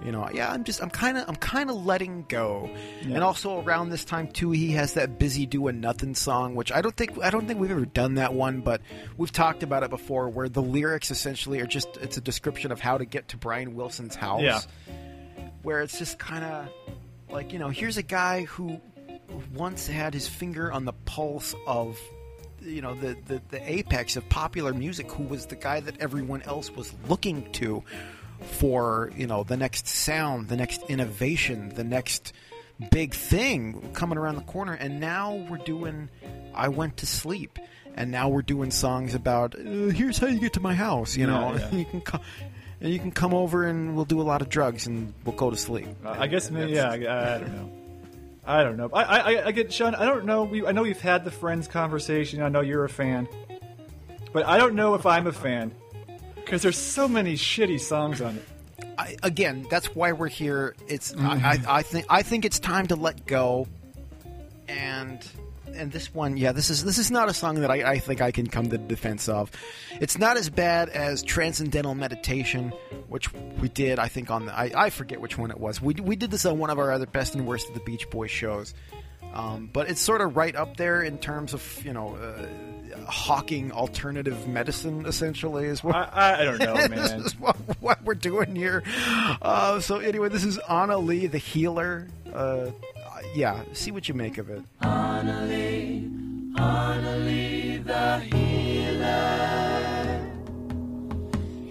you know, yeah, I'm just, I'm kind of, I'm kind of letting go, and also around this time too, he has that busy doing nothing song, which I don't think, I don't think we've ever done that one, but we've talked about it before, where the lyrics essentially are just, it's a description of how to get to Brian Wilson's house. Yeah. where it's just kind of like you know here's a guy who once had his finger on the pulse of you know the, the the apex of popular music who was the guy that everyone else was looking to for you know the next sound the next innovation the next big thing coming around the corner and now we're doing i went to sleep and now we're doing songs about uh, here's how you get to my house you know Yeah, yeah. you can come and you can come over and we'll do a lot of drugs and we'll go to sleep I guess maybe, yeah, I, I don't know. I don't know. I, I, I get Sean. I don't know. We, I know we've had the friends conversation. I know you're a fan, but I don't know if I'm a fan because there's so many shitty songs on it. I, again, that's why we're here. It's I, mm-hmm. I, I think I think it's time to let go, and and this one, yeah, this is this is not a song that I, I think I can come to the defense of. It's not as bad as Transcendental Meditation, which we did, I think, on the I, I forget which one it was. We we did this on one of our other best and worst of the Beach Boys shows. Um, but it's sort of right up there in terms of you know uh, hawking alternative medicine. Essentially, is what I, I, I don't know, this man. is what, what we're doing here. Uh, so anyway, this is Anna Lee, the healer. Uh, yeah, see what you make of it.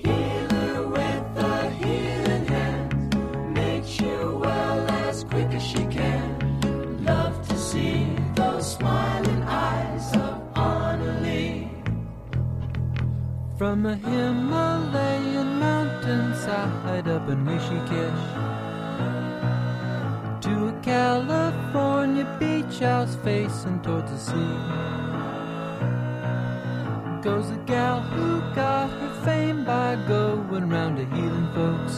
Healer with the healing hands makes you well as quick as she smiling eyes of Anna Lee. From a Himalayan mountainside up in Rishikesh to a California beach house facing towards the sea goes a gal who got her fame by going round to healing folks.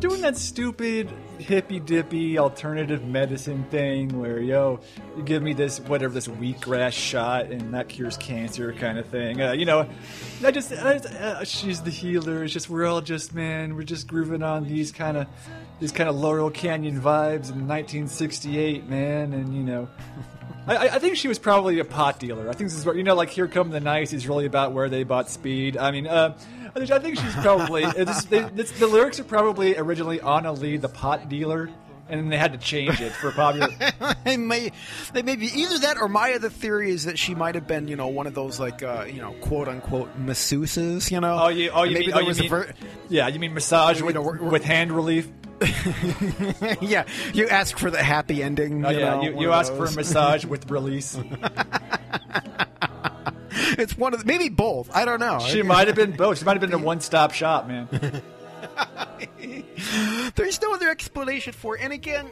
Doing that stupid hippy dippy alternative medicine thing where yo, you give me this whatever this wheatgrass shot and that cures cancer kind of thing. Uh, you know, I just, I uh, she's the healer. It's just we're all just man, we're just grooving on these kind of these kind of Laurel Canyon vibes in 1968, man, and you know. I, I- I think she was probably a pot dealer. I think this is where you know, like "Here Come the Nice" is really about where they bought speed. I mean, uh, I think- she's probably uh, this, they, this, the lyrics are probably originally Anna Lee, the pot dealer, and then they had to change it for popular. they may, they may be either that or my other theory is that she might have been, you know, one of those like, uh, you know, quote unquote masseuses. You know, Oh, you, oh, you maybe mean, there oh, you was a mean- ver- yeah, you mean massage You with, know, we're- we're- with hand relief? yeah, you ask for the happy ending. Oh you yeah, know, you, you ask for a massage with release. It's one of the, maybe both. I don't know. She might have been both. She might have been a one-stop shop, man. There's no other explanation for it. And again,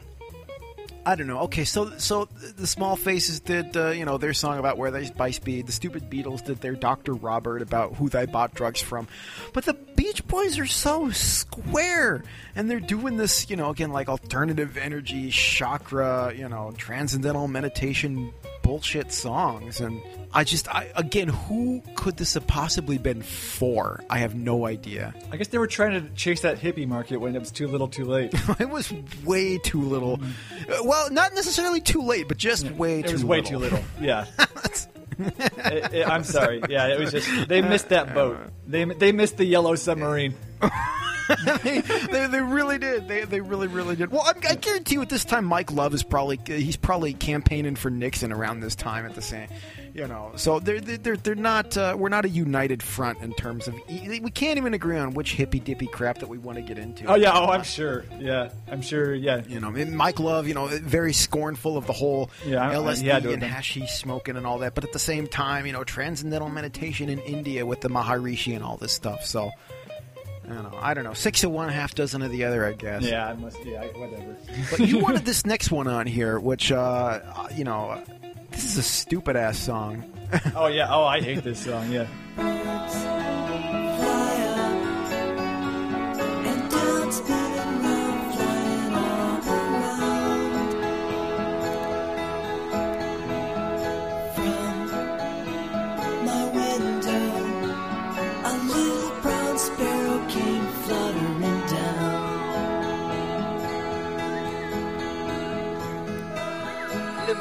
I don't know. Okay, so so the Small Faces did uh, you know their song about where they buy speed. The Stupid Beatles did their Dr. Robert about who they bought drugs from. But the Beach Boys are so square, and they're doing this you know again like alternative energy, chakra, you know, transcendental meditation bullshit songs and I just I again who could this have possibly been for? I have no idea. I guess they were trying to chase that hippie market when it was too little, too late. it was way too little. Uh, Well, not necessarily too late, but just way too little. It too was way little. too little. Yeah. It- it- I'm sorry. Yeah, it was just they missed that boat. They they missed the yellow submarine. they, they, they really did. They, they really, really did. Well, I, I guarantee you, at this time, Mike Love is probably he's probably campaigning for Nixon around this time at the same, you know. So they're they're they're, not uh, we're not a united front in terms of we can't even agree on which hippy dippy crap that we want to get into. Oh yeah. Oh, I'm sure. Yeah, I'm sure. Yeah. You know, Mike Love, you know, very scornful of the whole Yeah, LSD he had to have and hashish smoking and all that, but at the same time, you know, transcendental meditation in India with the Maharishi and all this stuff. So, I don't know. I don't know. Six of one, half dozen of the other, I guess. Yeah, I must. Yeah, whatever. But you wanted this next one on here, which, uh, you know, this is a stupid ass song. oh yeah. Oh, I hate this song. Yeah. my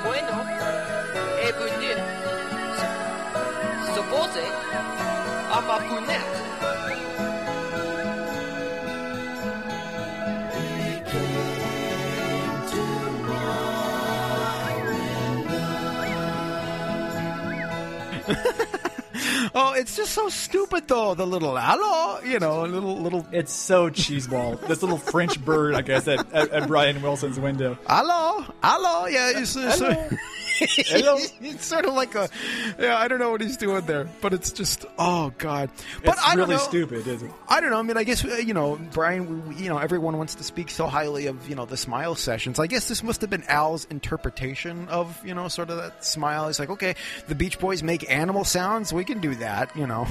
Bueno est venu se poser à ma fenêtre. Oh, it's just so stupid, though. The little hello, you know, a little, little It's so cheeseball. this little French bird, like I said, at, at Brian Wilson's window. hello, hello. Yeah, it's, it's, Hello. It's sort of like a, yeah, I don't know what he's doing there, but it's just, oh god. But It's I don't really know. stupid, isn't it? I don't know. I mean, I guess uh, you know, Brian. we- You know, everyone wants to speak so highly of you know the smile sessions. I guess this must have been Al's interpretation of you know sort of that smile. He's like, okay, the Beach Boys make animal sounds. We can do that. You know,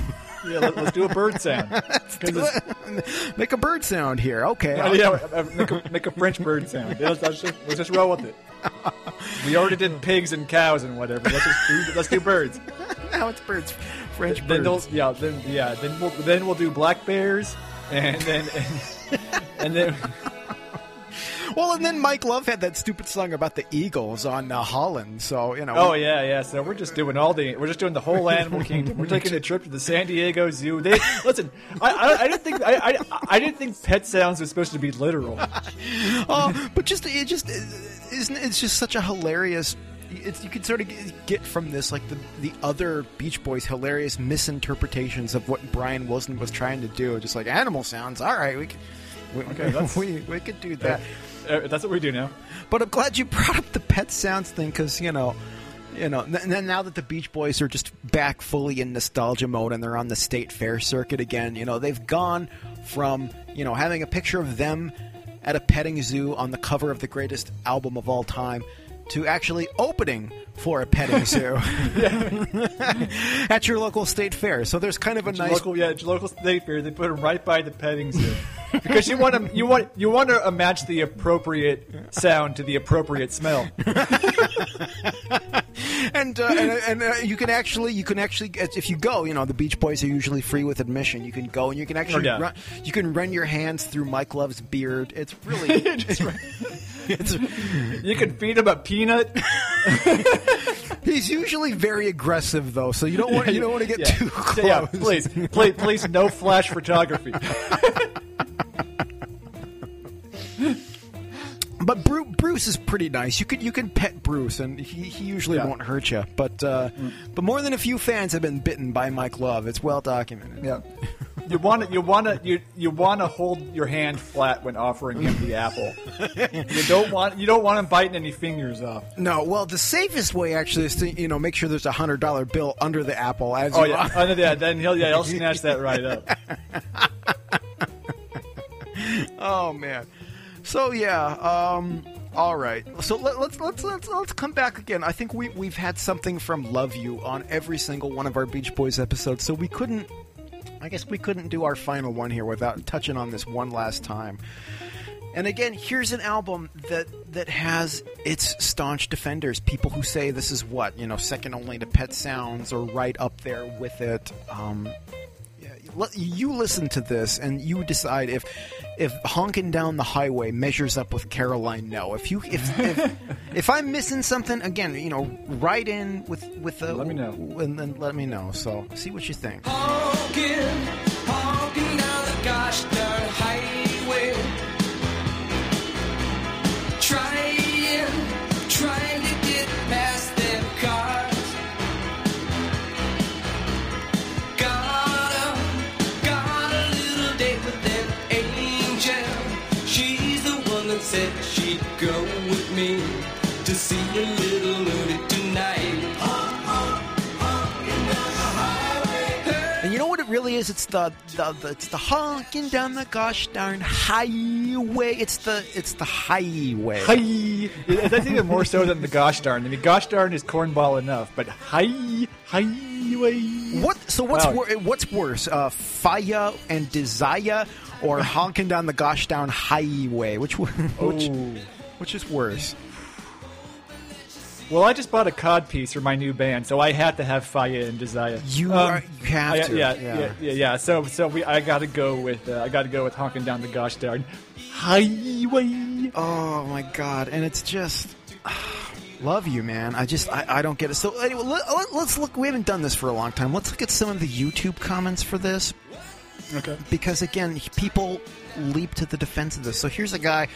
Yeah, let, us do a bird sound. make a bird sound here. Okay, Oh, yeah, uh, make a, make a French bird sound. Let's, let's just, let's just roll with it. We already did pigs and cows and whatever. Let's just do, let's do birds. now it's birds, French Then birds. yeah, then yeah, then we'll then we'll do black bears, and then and, and then Well, and then Mike Love had that stupid song about the eagles on uh, Holland. So you know, oh yeah, yeah. So we're just doing all the we're just doing the whole animal kingdom. We're taking a trip to the San Diego Zoo. They listen. I, I, I didn't think I, I I didn't think Pet Sounds was supposed to be literal. Oh, but just it just isn't it's just such a hilarious. It's, you can sort of get from this like the the other Beach Boys hilarious misinterpretations of what Brian Wilson was trying to do. Just like animal sounds. All right, we can, we, Okay, we we could do that. Uh, That's what we do now. But I'm glad you brought up the pet sounds thing because you know, you know, n- now that the Beach Boys are just back fully in nostalgia mode and they're on the state fair circuit again, you know, they've gone from you know having a picture of them at a petting zoo on the cover of the greatest album of all time to actually opening for a petting zoo at your local state fair. So there's kind of a nice local, yeah, local state fair. They put them right by the petting zoo. because you want to you want you want to match the appropriate sound to the appropriate smell. and uh, and, and uh, you can actually you can actually if you go, you know, the Beach Boys are usually free with admission. You can go and you can actually Oh, yeah. run, you can run your hands through Mike Love's beard. It's really it's, You can feed him a peanut. He's usually very aggressive though, so you don't want you don't want to get Yeah. too close. Yeah, please, please, please, no flash photography. But Bruce, Bruce is pretty nice. You could you can pet Bruce, and he, he usually Yeah. Mm. won't hurt you. But uh, but more than a few fans have been bitten by Mike Love. It's well documented. Yeah. You want to you want to you you want to hold your hand flat when offering him the apple. you don't want you don't want him biting any fingers off. No, well, the safest way actually is to you know make sure there's a hundred dollar bill under the apple as Oh yeah, under that then he'll yeah he'll snatch that right up. oh man. So yeah, um, all right. So let, let's let's let's let's come back again. I think we we've had something from Love You on every single one of our Beach Boys episodes, so we couldn't. I guess we couldn't do our final one here without touching on this one last time. And again, here's an album that that has its staunch defenders, people who say this is what you know, second only to Pet Sounds or right up there with it. Um, you listen to this and you decide if if honking down the highway measures up with Caroline No. If you if if, if I'm missing something, again, you know, write in with with a, Let me know. and then let me know. So see what you think. Honking, honking is? It's the, the, the it's the honking down the gosh darn highway. It's the it's the highway. Hi, that's even more so than the gosh darn. I mean, gosh darn is cornball enough, but hi, highway. What? So what's Wow. wor- what's worse, uh, fire and desire, or honking down the gosh down highway? Which which Oh. which is worse? Well, I just bought a cod piece for my new band, so I had to have Faya and Desire. You Um, are, you have I- to. yeah, yeah. yeah, yeah, yeah. So, so we, I got to go with, uh, I got to go with honking down the gosh darn highway. Oh my god! And it's just love you, man. I just I, I don't get it. So anyway, let, let, let's look. We haven't done this for a long time. Let's look at some of the YouTube comments for this. Okay. because again, people leap to the defense of this. So here's a guy,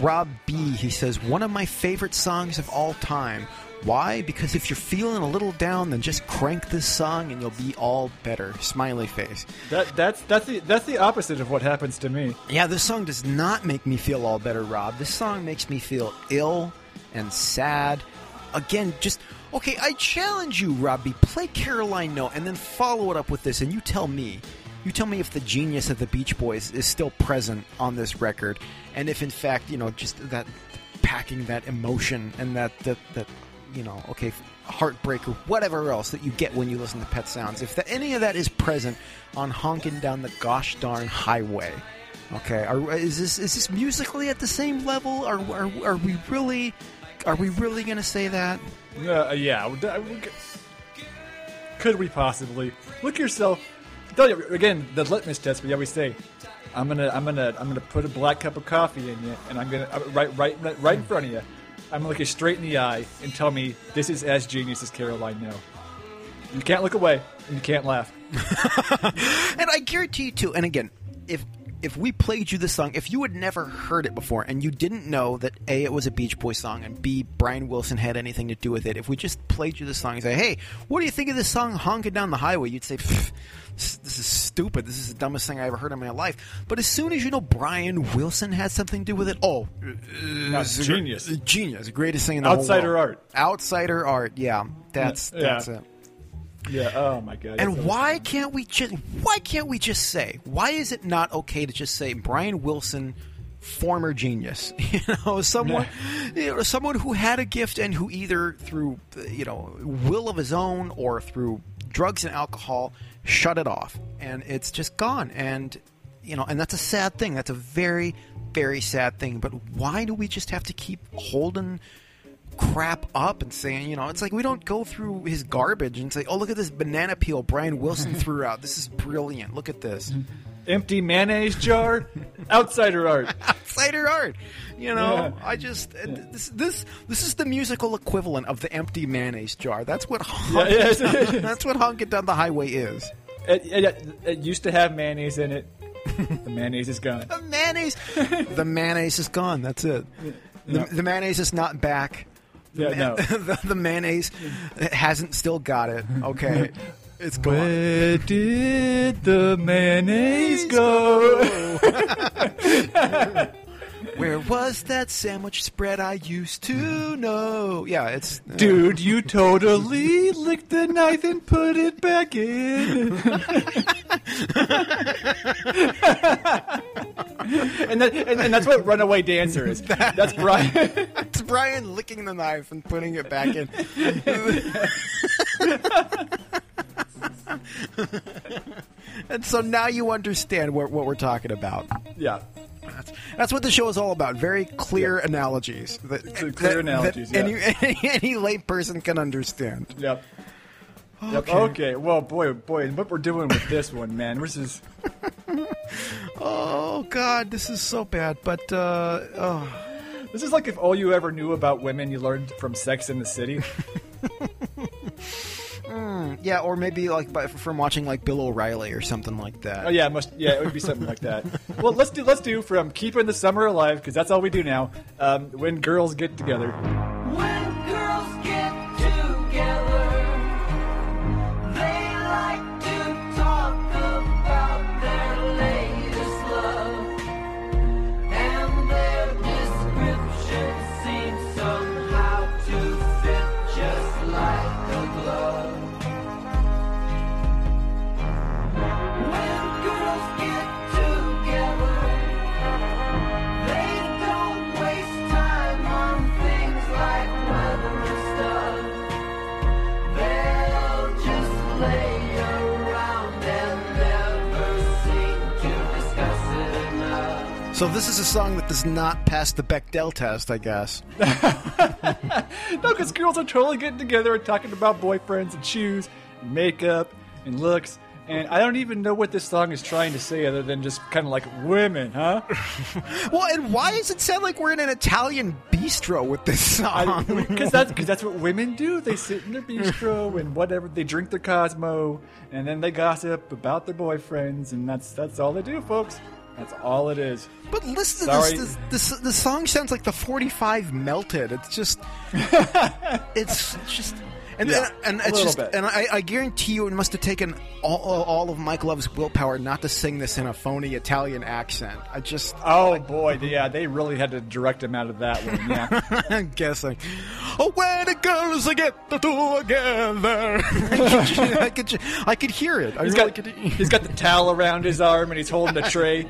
Rob B. He says one of my favorite songs of all time. Why? Because if you're feeling a little down, then just crank this song and you'll be all better. Smiley face. That, that's, that's the, that's the opposite of what happens to me. Yeah, this song does not make me feel all better, Rob. This song makes me feel ill and sad. Again, just okay. I challenge you, Robbie. Play Caroline No, and then follow it up with this, and you tell me. You tell me if the genius of the Beach Boys is still present on this record, and if in fact, you know, just that packing that emotion and that that that you know, okay, heartbreak or whatever else that you get when you listen to Pet Sounds. If the, any of that is present on honking down the gosh darn highway, okay, are, is this is this musically at the same level? Are are, are we really are we really going to say that? Uh, yeah. Could we possibly look yourself? Again, the litmus test. We always say, "I'm gonna, I'm gonna, I'm gonna put a black cup of coffee in you, and I'm gonna uh, right, right, right, right in front of you. I'm gonna look you straight in the eye and tell me this is as genius as Caroline No. You can't look away, and you can't laugh. And I guarantee you too. And again, if if we played you this song, if you had never heard it before and you didn't know that a it was a Beach Boys song and b Brian Wilson had anything to do with it, if we just played you this song and say, "Hey, what do you think of this song honking down the highway?" You'd say, "This is stupid. This is the dumbest thing I ever heard in my life." But as soon as you know Brian Wilson had something to do with it, oh, this genius. genius, greatest thing in the whole Outsider art. outsider art. Yeah, that's Yeah. that's it. Yeah. Oh my god. And why can't we just why can't we just say why is it not okay to just say Brian Wilson former genius you know someone you know someone who had a gift and who either through you know will of his own or through drugs and alcohol shut it off and it's just gone and you know, and that's a sad thing. That's a very, very sad thing. But why do we just have to keep holding crap up and saying, you know, it's like we don't go through his garbage and say, oh, look at this banana peel Brian Wilson threw out. This is brilliant. Look at this. Empty mayonnaise jar, outsider art. Outsider art. You know, Yeah. I just uh, this this this is the musical equivalent of the empty mayonnaise jar. That's what Yeah, Honk- it is. that's what honking down the highway is. It, it, it used to have mayonnaise in it. the mayonnaise is gone. The mayonnaise, the mayonnaise is gone. That's it. The, Yeah. the mayonnaise is not back. The, Yeah, ma- no. the, the mayonnaise hasn't still got it. Okay, it's gone. Where did the mayonnaise go? Where was that sandwich spread I used to know? Yeah, it's uh, Dude, you totally licked the knife and put it back in. and, that, and, and that's what Runaway Dancer is. That's Brian. It's Brian licking the knife and putting it back in. and so now you understand what, what we're talking about. yeah. That's, that's what the show is all about. Very clear analogies. That, clear that- analogies, that yeah. any, any, person can understand. Yep. Yep. Okay. Okay. Well, boy, boy, what we're doing with this one, man. This is Oh, God, this is so bad. But, uh, oh. this is like if all you ever knew about women you learned from Sex in the City. Yeah, or maybe like by, from watching like Bill O'Reilly or something like that. Oh yeah, it must yeah, it would be something like that. Well, let's do let's do from keeping the summer alive because that's all we do now. Um, when girls get together. When So this is a song that does not pass the Bechdel test, I guess. No, because girls are totally getting together and talking about boyfriends and shoes, and makeup and looks. And I don't even know what this song is trying to say other than just kind of like women, huh? Well, and why does it sound like we're in an Italian bistro with this song? Because that's because that's what women do. They sit in their bistro and whatever. They drink their Cosmo and then they gossip about their boyfriends, and that's that's all they do, folks. That's all it is. But listen to this, this, this. The song sounds like the 45 melted. It's just. it's just. And, Yeah, and, it's just, bit. and I, I guarantee you, it must have taken all, all, of Mike Love's willpower not to sing this in a phony Italian accent. I just, Oh boy, yeah, they really had to direct him out of that one. Yeah, I'm guessing. Oh, when the girls get together, I could, I could, I could hear it. I he's really got could. he's got the towel around his arm and he's holding a tray.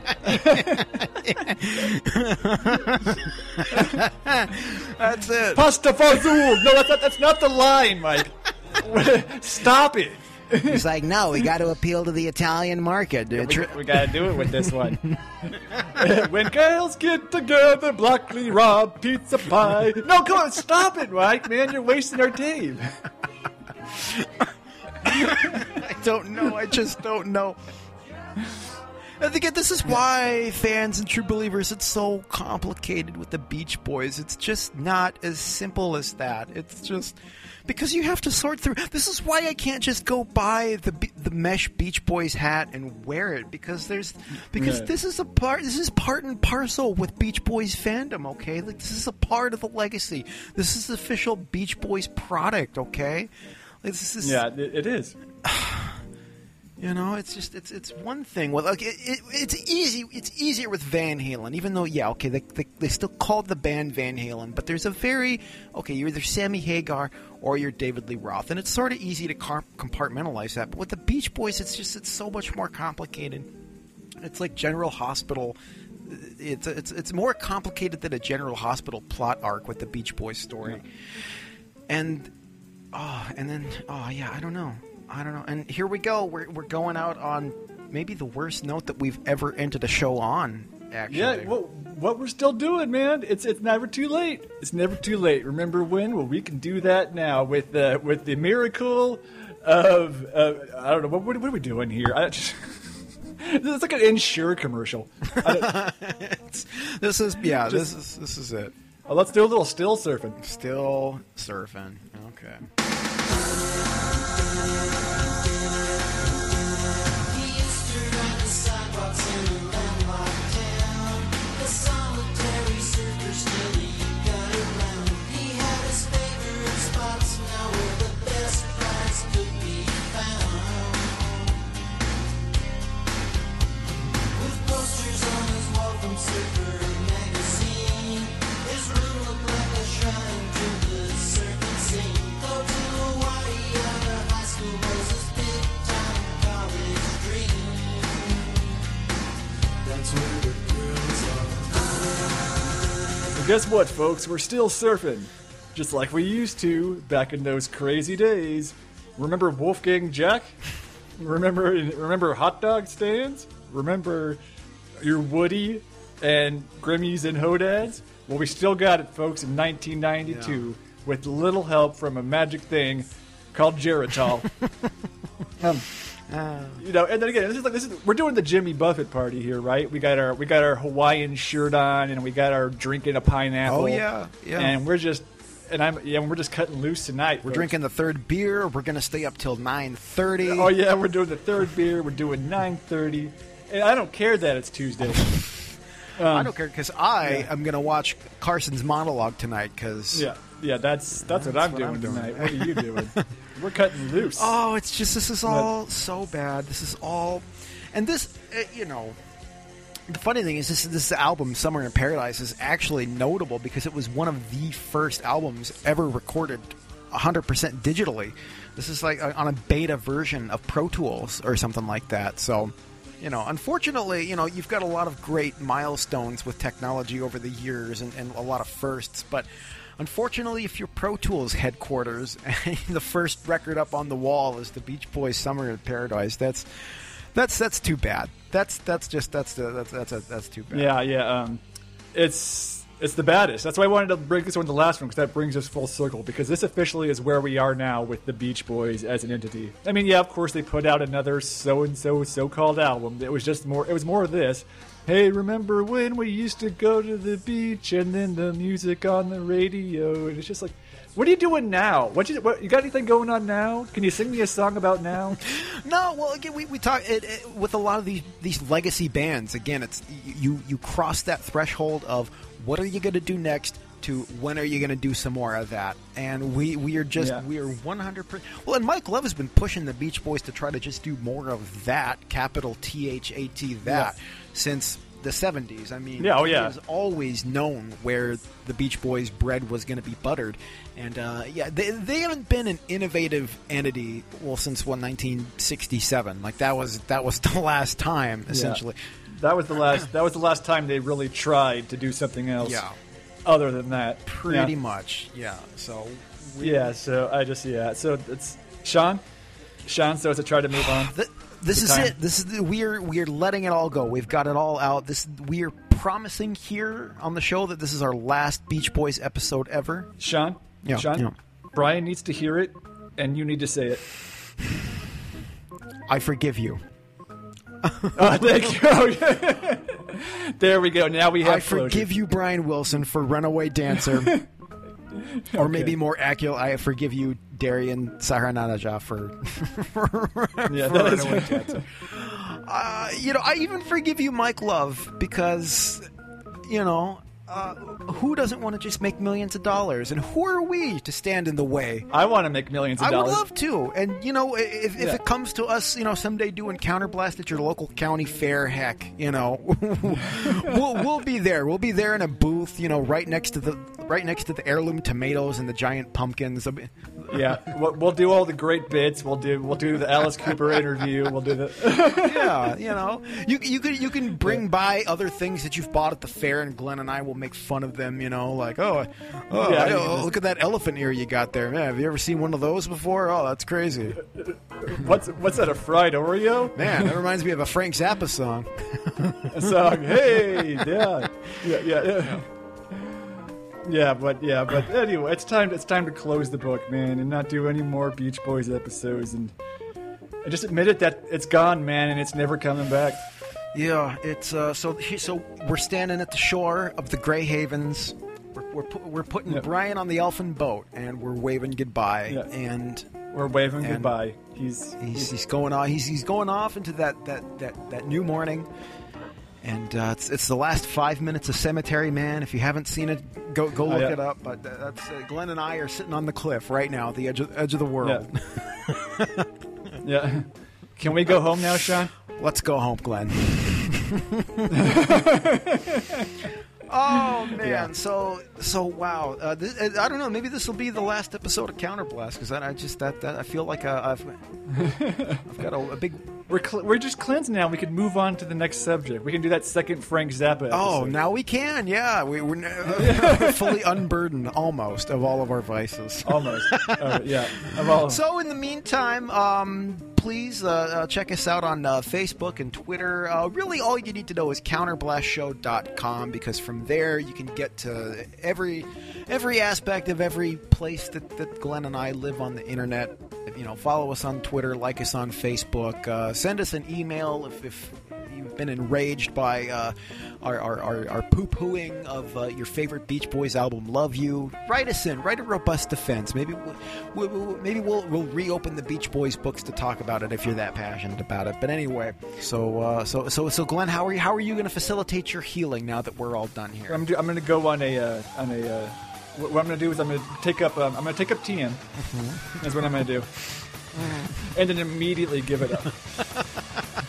That's it. Pasta fazool. No, that's not, that's not the line, Mike. Stop it. He's like, no, we got to appeal to the Italian market. Uh, We, we gotta do it with this one. when girls get together, broccoli, rob, pizza pie. No, come on, stop it, Mike, man. You're wasting our time. I don't know. I just don't know. I think this is why fans and true believers, it's so complicated with the Beach Boys. It's just not as simple as that. It's just because you have to sort through. This is why I can't just go buy the the mesh Beach Boys hat and wear it because there's because Yeah. this is a part. This is part and parcel with Beach Boys fandom. Okay, like this is a part of the legacy. This is the official Beach Boys product. Okay. Like, This is Yeah, it, it is. you know, it's just it's it's one thing. Well, like it, it, it's easy. It's easier with Van Halen, even though yeah, okay, they, they they still called the band Van Halen, but there's a very okay. You're either Sammy Hagar or you're David Lee Roth, and it's sort of easy to compartmentalize that. But with the Beach Boys, it's just it's so much more complicated. It's like General Hospital. It's it's it's more complicated than a General Hospital plot arc with the Beach Boys story, and oh, and then oh yeah, I don't know. I don't know. And here we go. We're, we're going out on maybe the worst note that we've ever ended a show on. Actually, Yeah, what, what we're still doing, man. It's it's never too late. It's never too late. Remember when? Well, we can do that now with the with the miracle of uh, I don't know what, what are we doing here. I just, it's like an Ensure commercial. This is yeah. Just- this is this is it. Oh, let's do a little still surfing. Still surfing. Okay. Thank you. Well, guess what, folks? We're still surfing, just like we used to back in those crazy days. Remember Wolfman Jack? Remember remember hot dog stands? Remember your Woody and Gremmies and Hodads? Well, we still got it, folks, in 1992 with little help from a magic thing called Geritol. um, Oh. you know, and then again, this is like this is we're doing the Jimmy Buffett party here, right? We got our we got our Hawaiian shirt on, and we got our drinking a pineapple. Oh, yeah, yeah. And we're just and I'm yeah, we're just cutting loose tonight. We're folks. drinking the third beer. We're gonna stay up till nine thirty. Oh yeah, we're doing the third beer. We're doing nine thirty, and I don't care that it's Tuesday. I don't care because I am gonna watch Carson's monologue tonight. Because Yeah, yeah, that's that's, what I'm what doing I'm doing. tonight. What are you doing? we're cutting loose. Oh, it's just this is all so bad. This is all, and this, uh, you know, the funny thing is this this album, "Summer in Paradise," is actually notable because it was one of the first albums ever recorded 100% digitally. This is like uh, on a beta version of Pro Tools or something like that. So. You know, unfortunately, you know, you've got a lot of great milestones with technology over the years and, and a lot of firsts, but Unfortunately, if you're Pro Tools headquarters the first record up on the wall is the Beach Boys "Summer in Paradise," that's that's that's too bad. That's that's just that's that's that's a, that's too bad. Yeah, yeah. Um, it's it's the baddest. That's why I wanted to bring this one to the last one because that brings us full circle. Because this officially is where we are now with the Beach Boys as an entity. I mean, yeah, of course they put out another so and so so called album. It was just more. It was more of this. Hey, remember when we used to go to the beach and then the music on the radio? And it's just like, what are you doing now? What you what, you got anything going on now? Can you sing me a song about now? No, well, again, we, we talk it, it, with a lot of these these legacy bands. Again, it's you you cross that threshold of what are you going to do next to when are you going to do some more of that? And we we are just Yeah. we are one hundred percent. Well, and Mike Love has been pushing the Beach Boys to try to just do more of that capital T H A T that since the seventies. I mean, Yeah, oh, yeah. was always known where the Beach Boys bread was going to be buttered, and uh, yeah, they, they haven't been an innovative entity well since what 1967. Like that was that was the last time essentially. That was the last. That was the last time they really tried to do something else. Yeah. Other than that, Pretty Yeah. much, yeah. So Yeah. So I just yeah. So it's Sean. Sean. So to try to move on. Th- this is time. it. This is the, we're we're letting it all go. We've got it all out. This we are promising here on the show that this is our last Beach Boys episode ever. Sean. Yeah, Sean. yeah. Brian needs to hear it, and you need to say it. I forgive you. Oh, thank you. Oh, there we go. Now we have I forgive you, Brian Wilson, for Runaway Dancer. or maybe more accurate, I forgive you, Darian Sahanaja, for, for, Yeah, for that is-. Uh, you know, I even forgive you, Mike Love, because, you know, uh, who doesn't want to just make millions of dollars? And who are we to stand in the way? I want to make millions of I dollars. I would love to. And, you know, if, if Yeah. it comes to us, you know, someday doing counterblast at your local county fair, heck, you know, we'll, we'll be there. We'll be there in a booth, you know, right next to the right next to the heirloom tomatoes and the giant pumpkins. yeah, we'll, we'll do all the great bits. We'll do we'll do the Alice Cooper interview. We'll do the yeah, you know, you you can you can bring by other things that you've bought at the fair, and Glenn and I will make fun of them. You know, like oh, oh, Yeah, I- oh, look at that elephant ear you got there. Man, have you ever seen one of those before? Oh, that's crazy. What's what's that? A fried Oreo? Man, that reminds me of a Frank Zappa song. a song. Hey, yeah, yeah, yeah, yeah. Yeah, but yeah, but anyway, it's time. It's time to close the book, man, and not do any more Beach Boys episodes, and, and just admit it that it's gone, man, and it's never coming back. Yeah, it's uh, so he- so we're standing at the shore of the Grey Havens. We're we're, pu- we're putting. Brian on the elfin boat, and we're waving goodbye. Yeah. And We're waving And- goodbye. He's he's, he's going off. He's he's going off into that that that, that new morning. And uh, it's it's the last five minutes of Cemetery Man. If you haven't seen it, go go Oh, look yeah. it up. But that's uh, Glenn and I are sitting on the cliff right now, at the edge of edge of the world. yeah. Can we go home now, Sean? Let's go home, Glenn. oh man! Yeah. So so wow. Uh, this, uh, I don't know. Maybe this will be the last episode of Counterblast because I just that, that I feel like uh, I've I've got a, a big. We're cl- we're just cleansed now. We can move on to the next subject. We can do that second Frank Zappa. Episode. Oh, now we can. Yeah, we, we're n- fully unburdened almost of all of our vices. almost. Oh, yeah, of all. So, in the meantime, um, please uh, uh, check us out on uh, Facebook and Twitter. Uh, really, all you need to know is counterblastshow.com because from there you can get to every every aspect of every place that, that Glenn and I live on the internet. You know, follow us on Twitter, like us on Facebook, uh, send us an email if, if you've been enraged by uh, our, our, our, our poo pooing of uh, your favorite Beach Boys album, Love You. Write us in, write a robust defense. Maybe we'll, we'll, maybe we'll, we'll reopen the Beach Boys books to talk about it if you're that passionate about it. But anyway, so uh, so so so Glenn, how are you? How are you going to facilitate your healing now that we're all done here? I'm, do- I'm going to go on a uh, on a. Uh, what I'm going to do is I'm going to take up um, I'm going to take up TM. That's what I'm going to do, and then immediately give it up.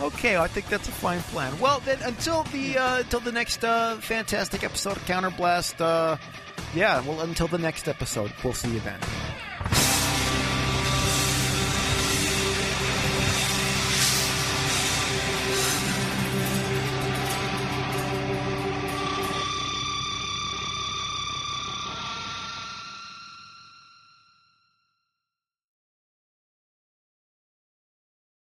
Okay, I think that's a fine plan. Well, then until the uh, until the next uh, fantastic episode of Counterblast. Uh, yeah, well, until the next episode, we'll see you then.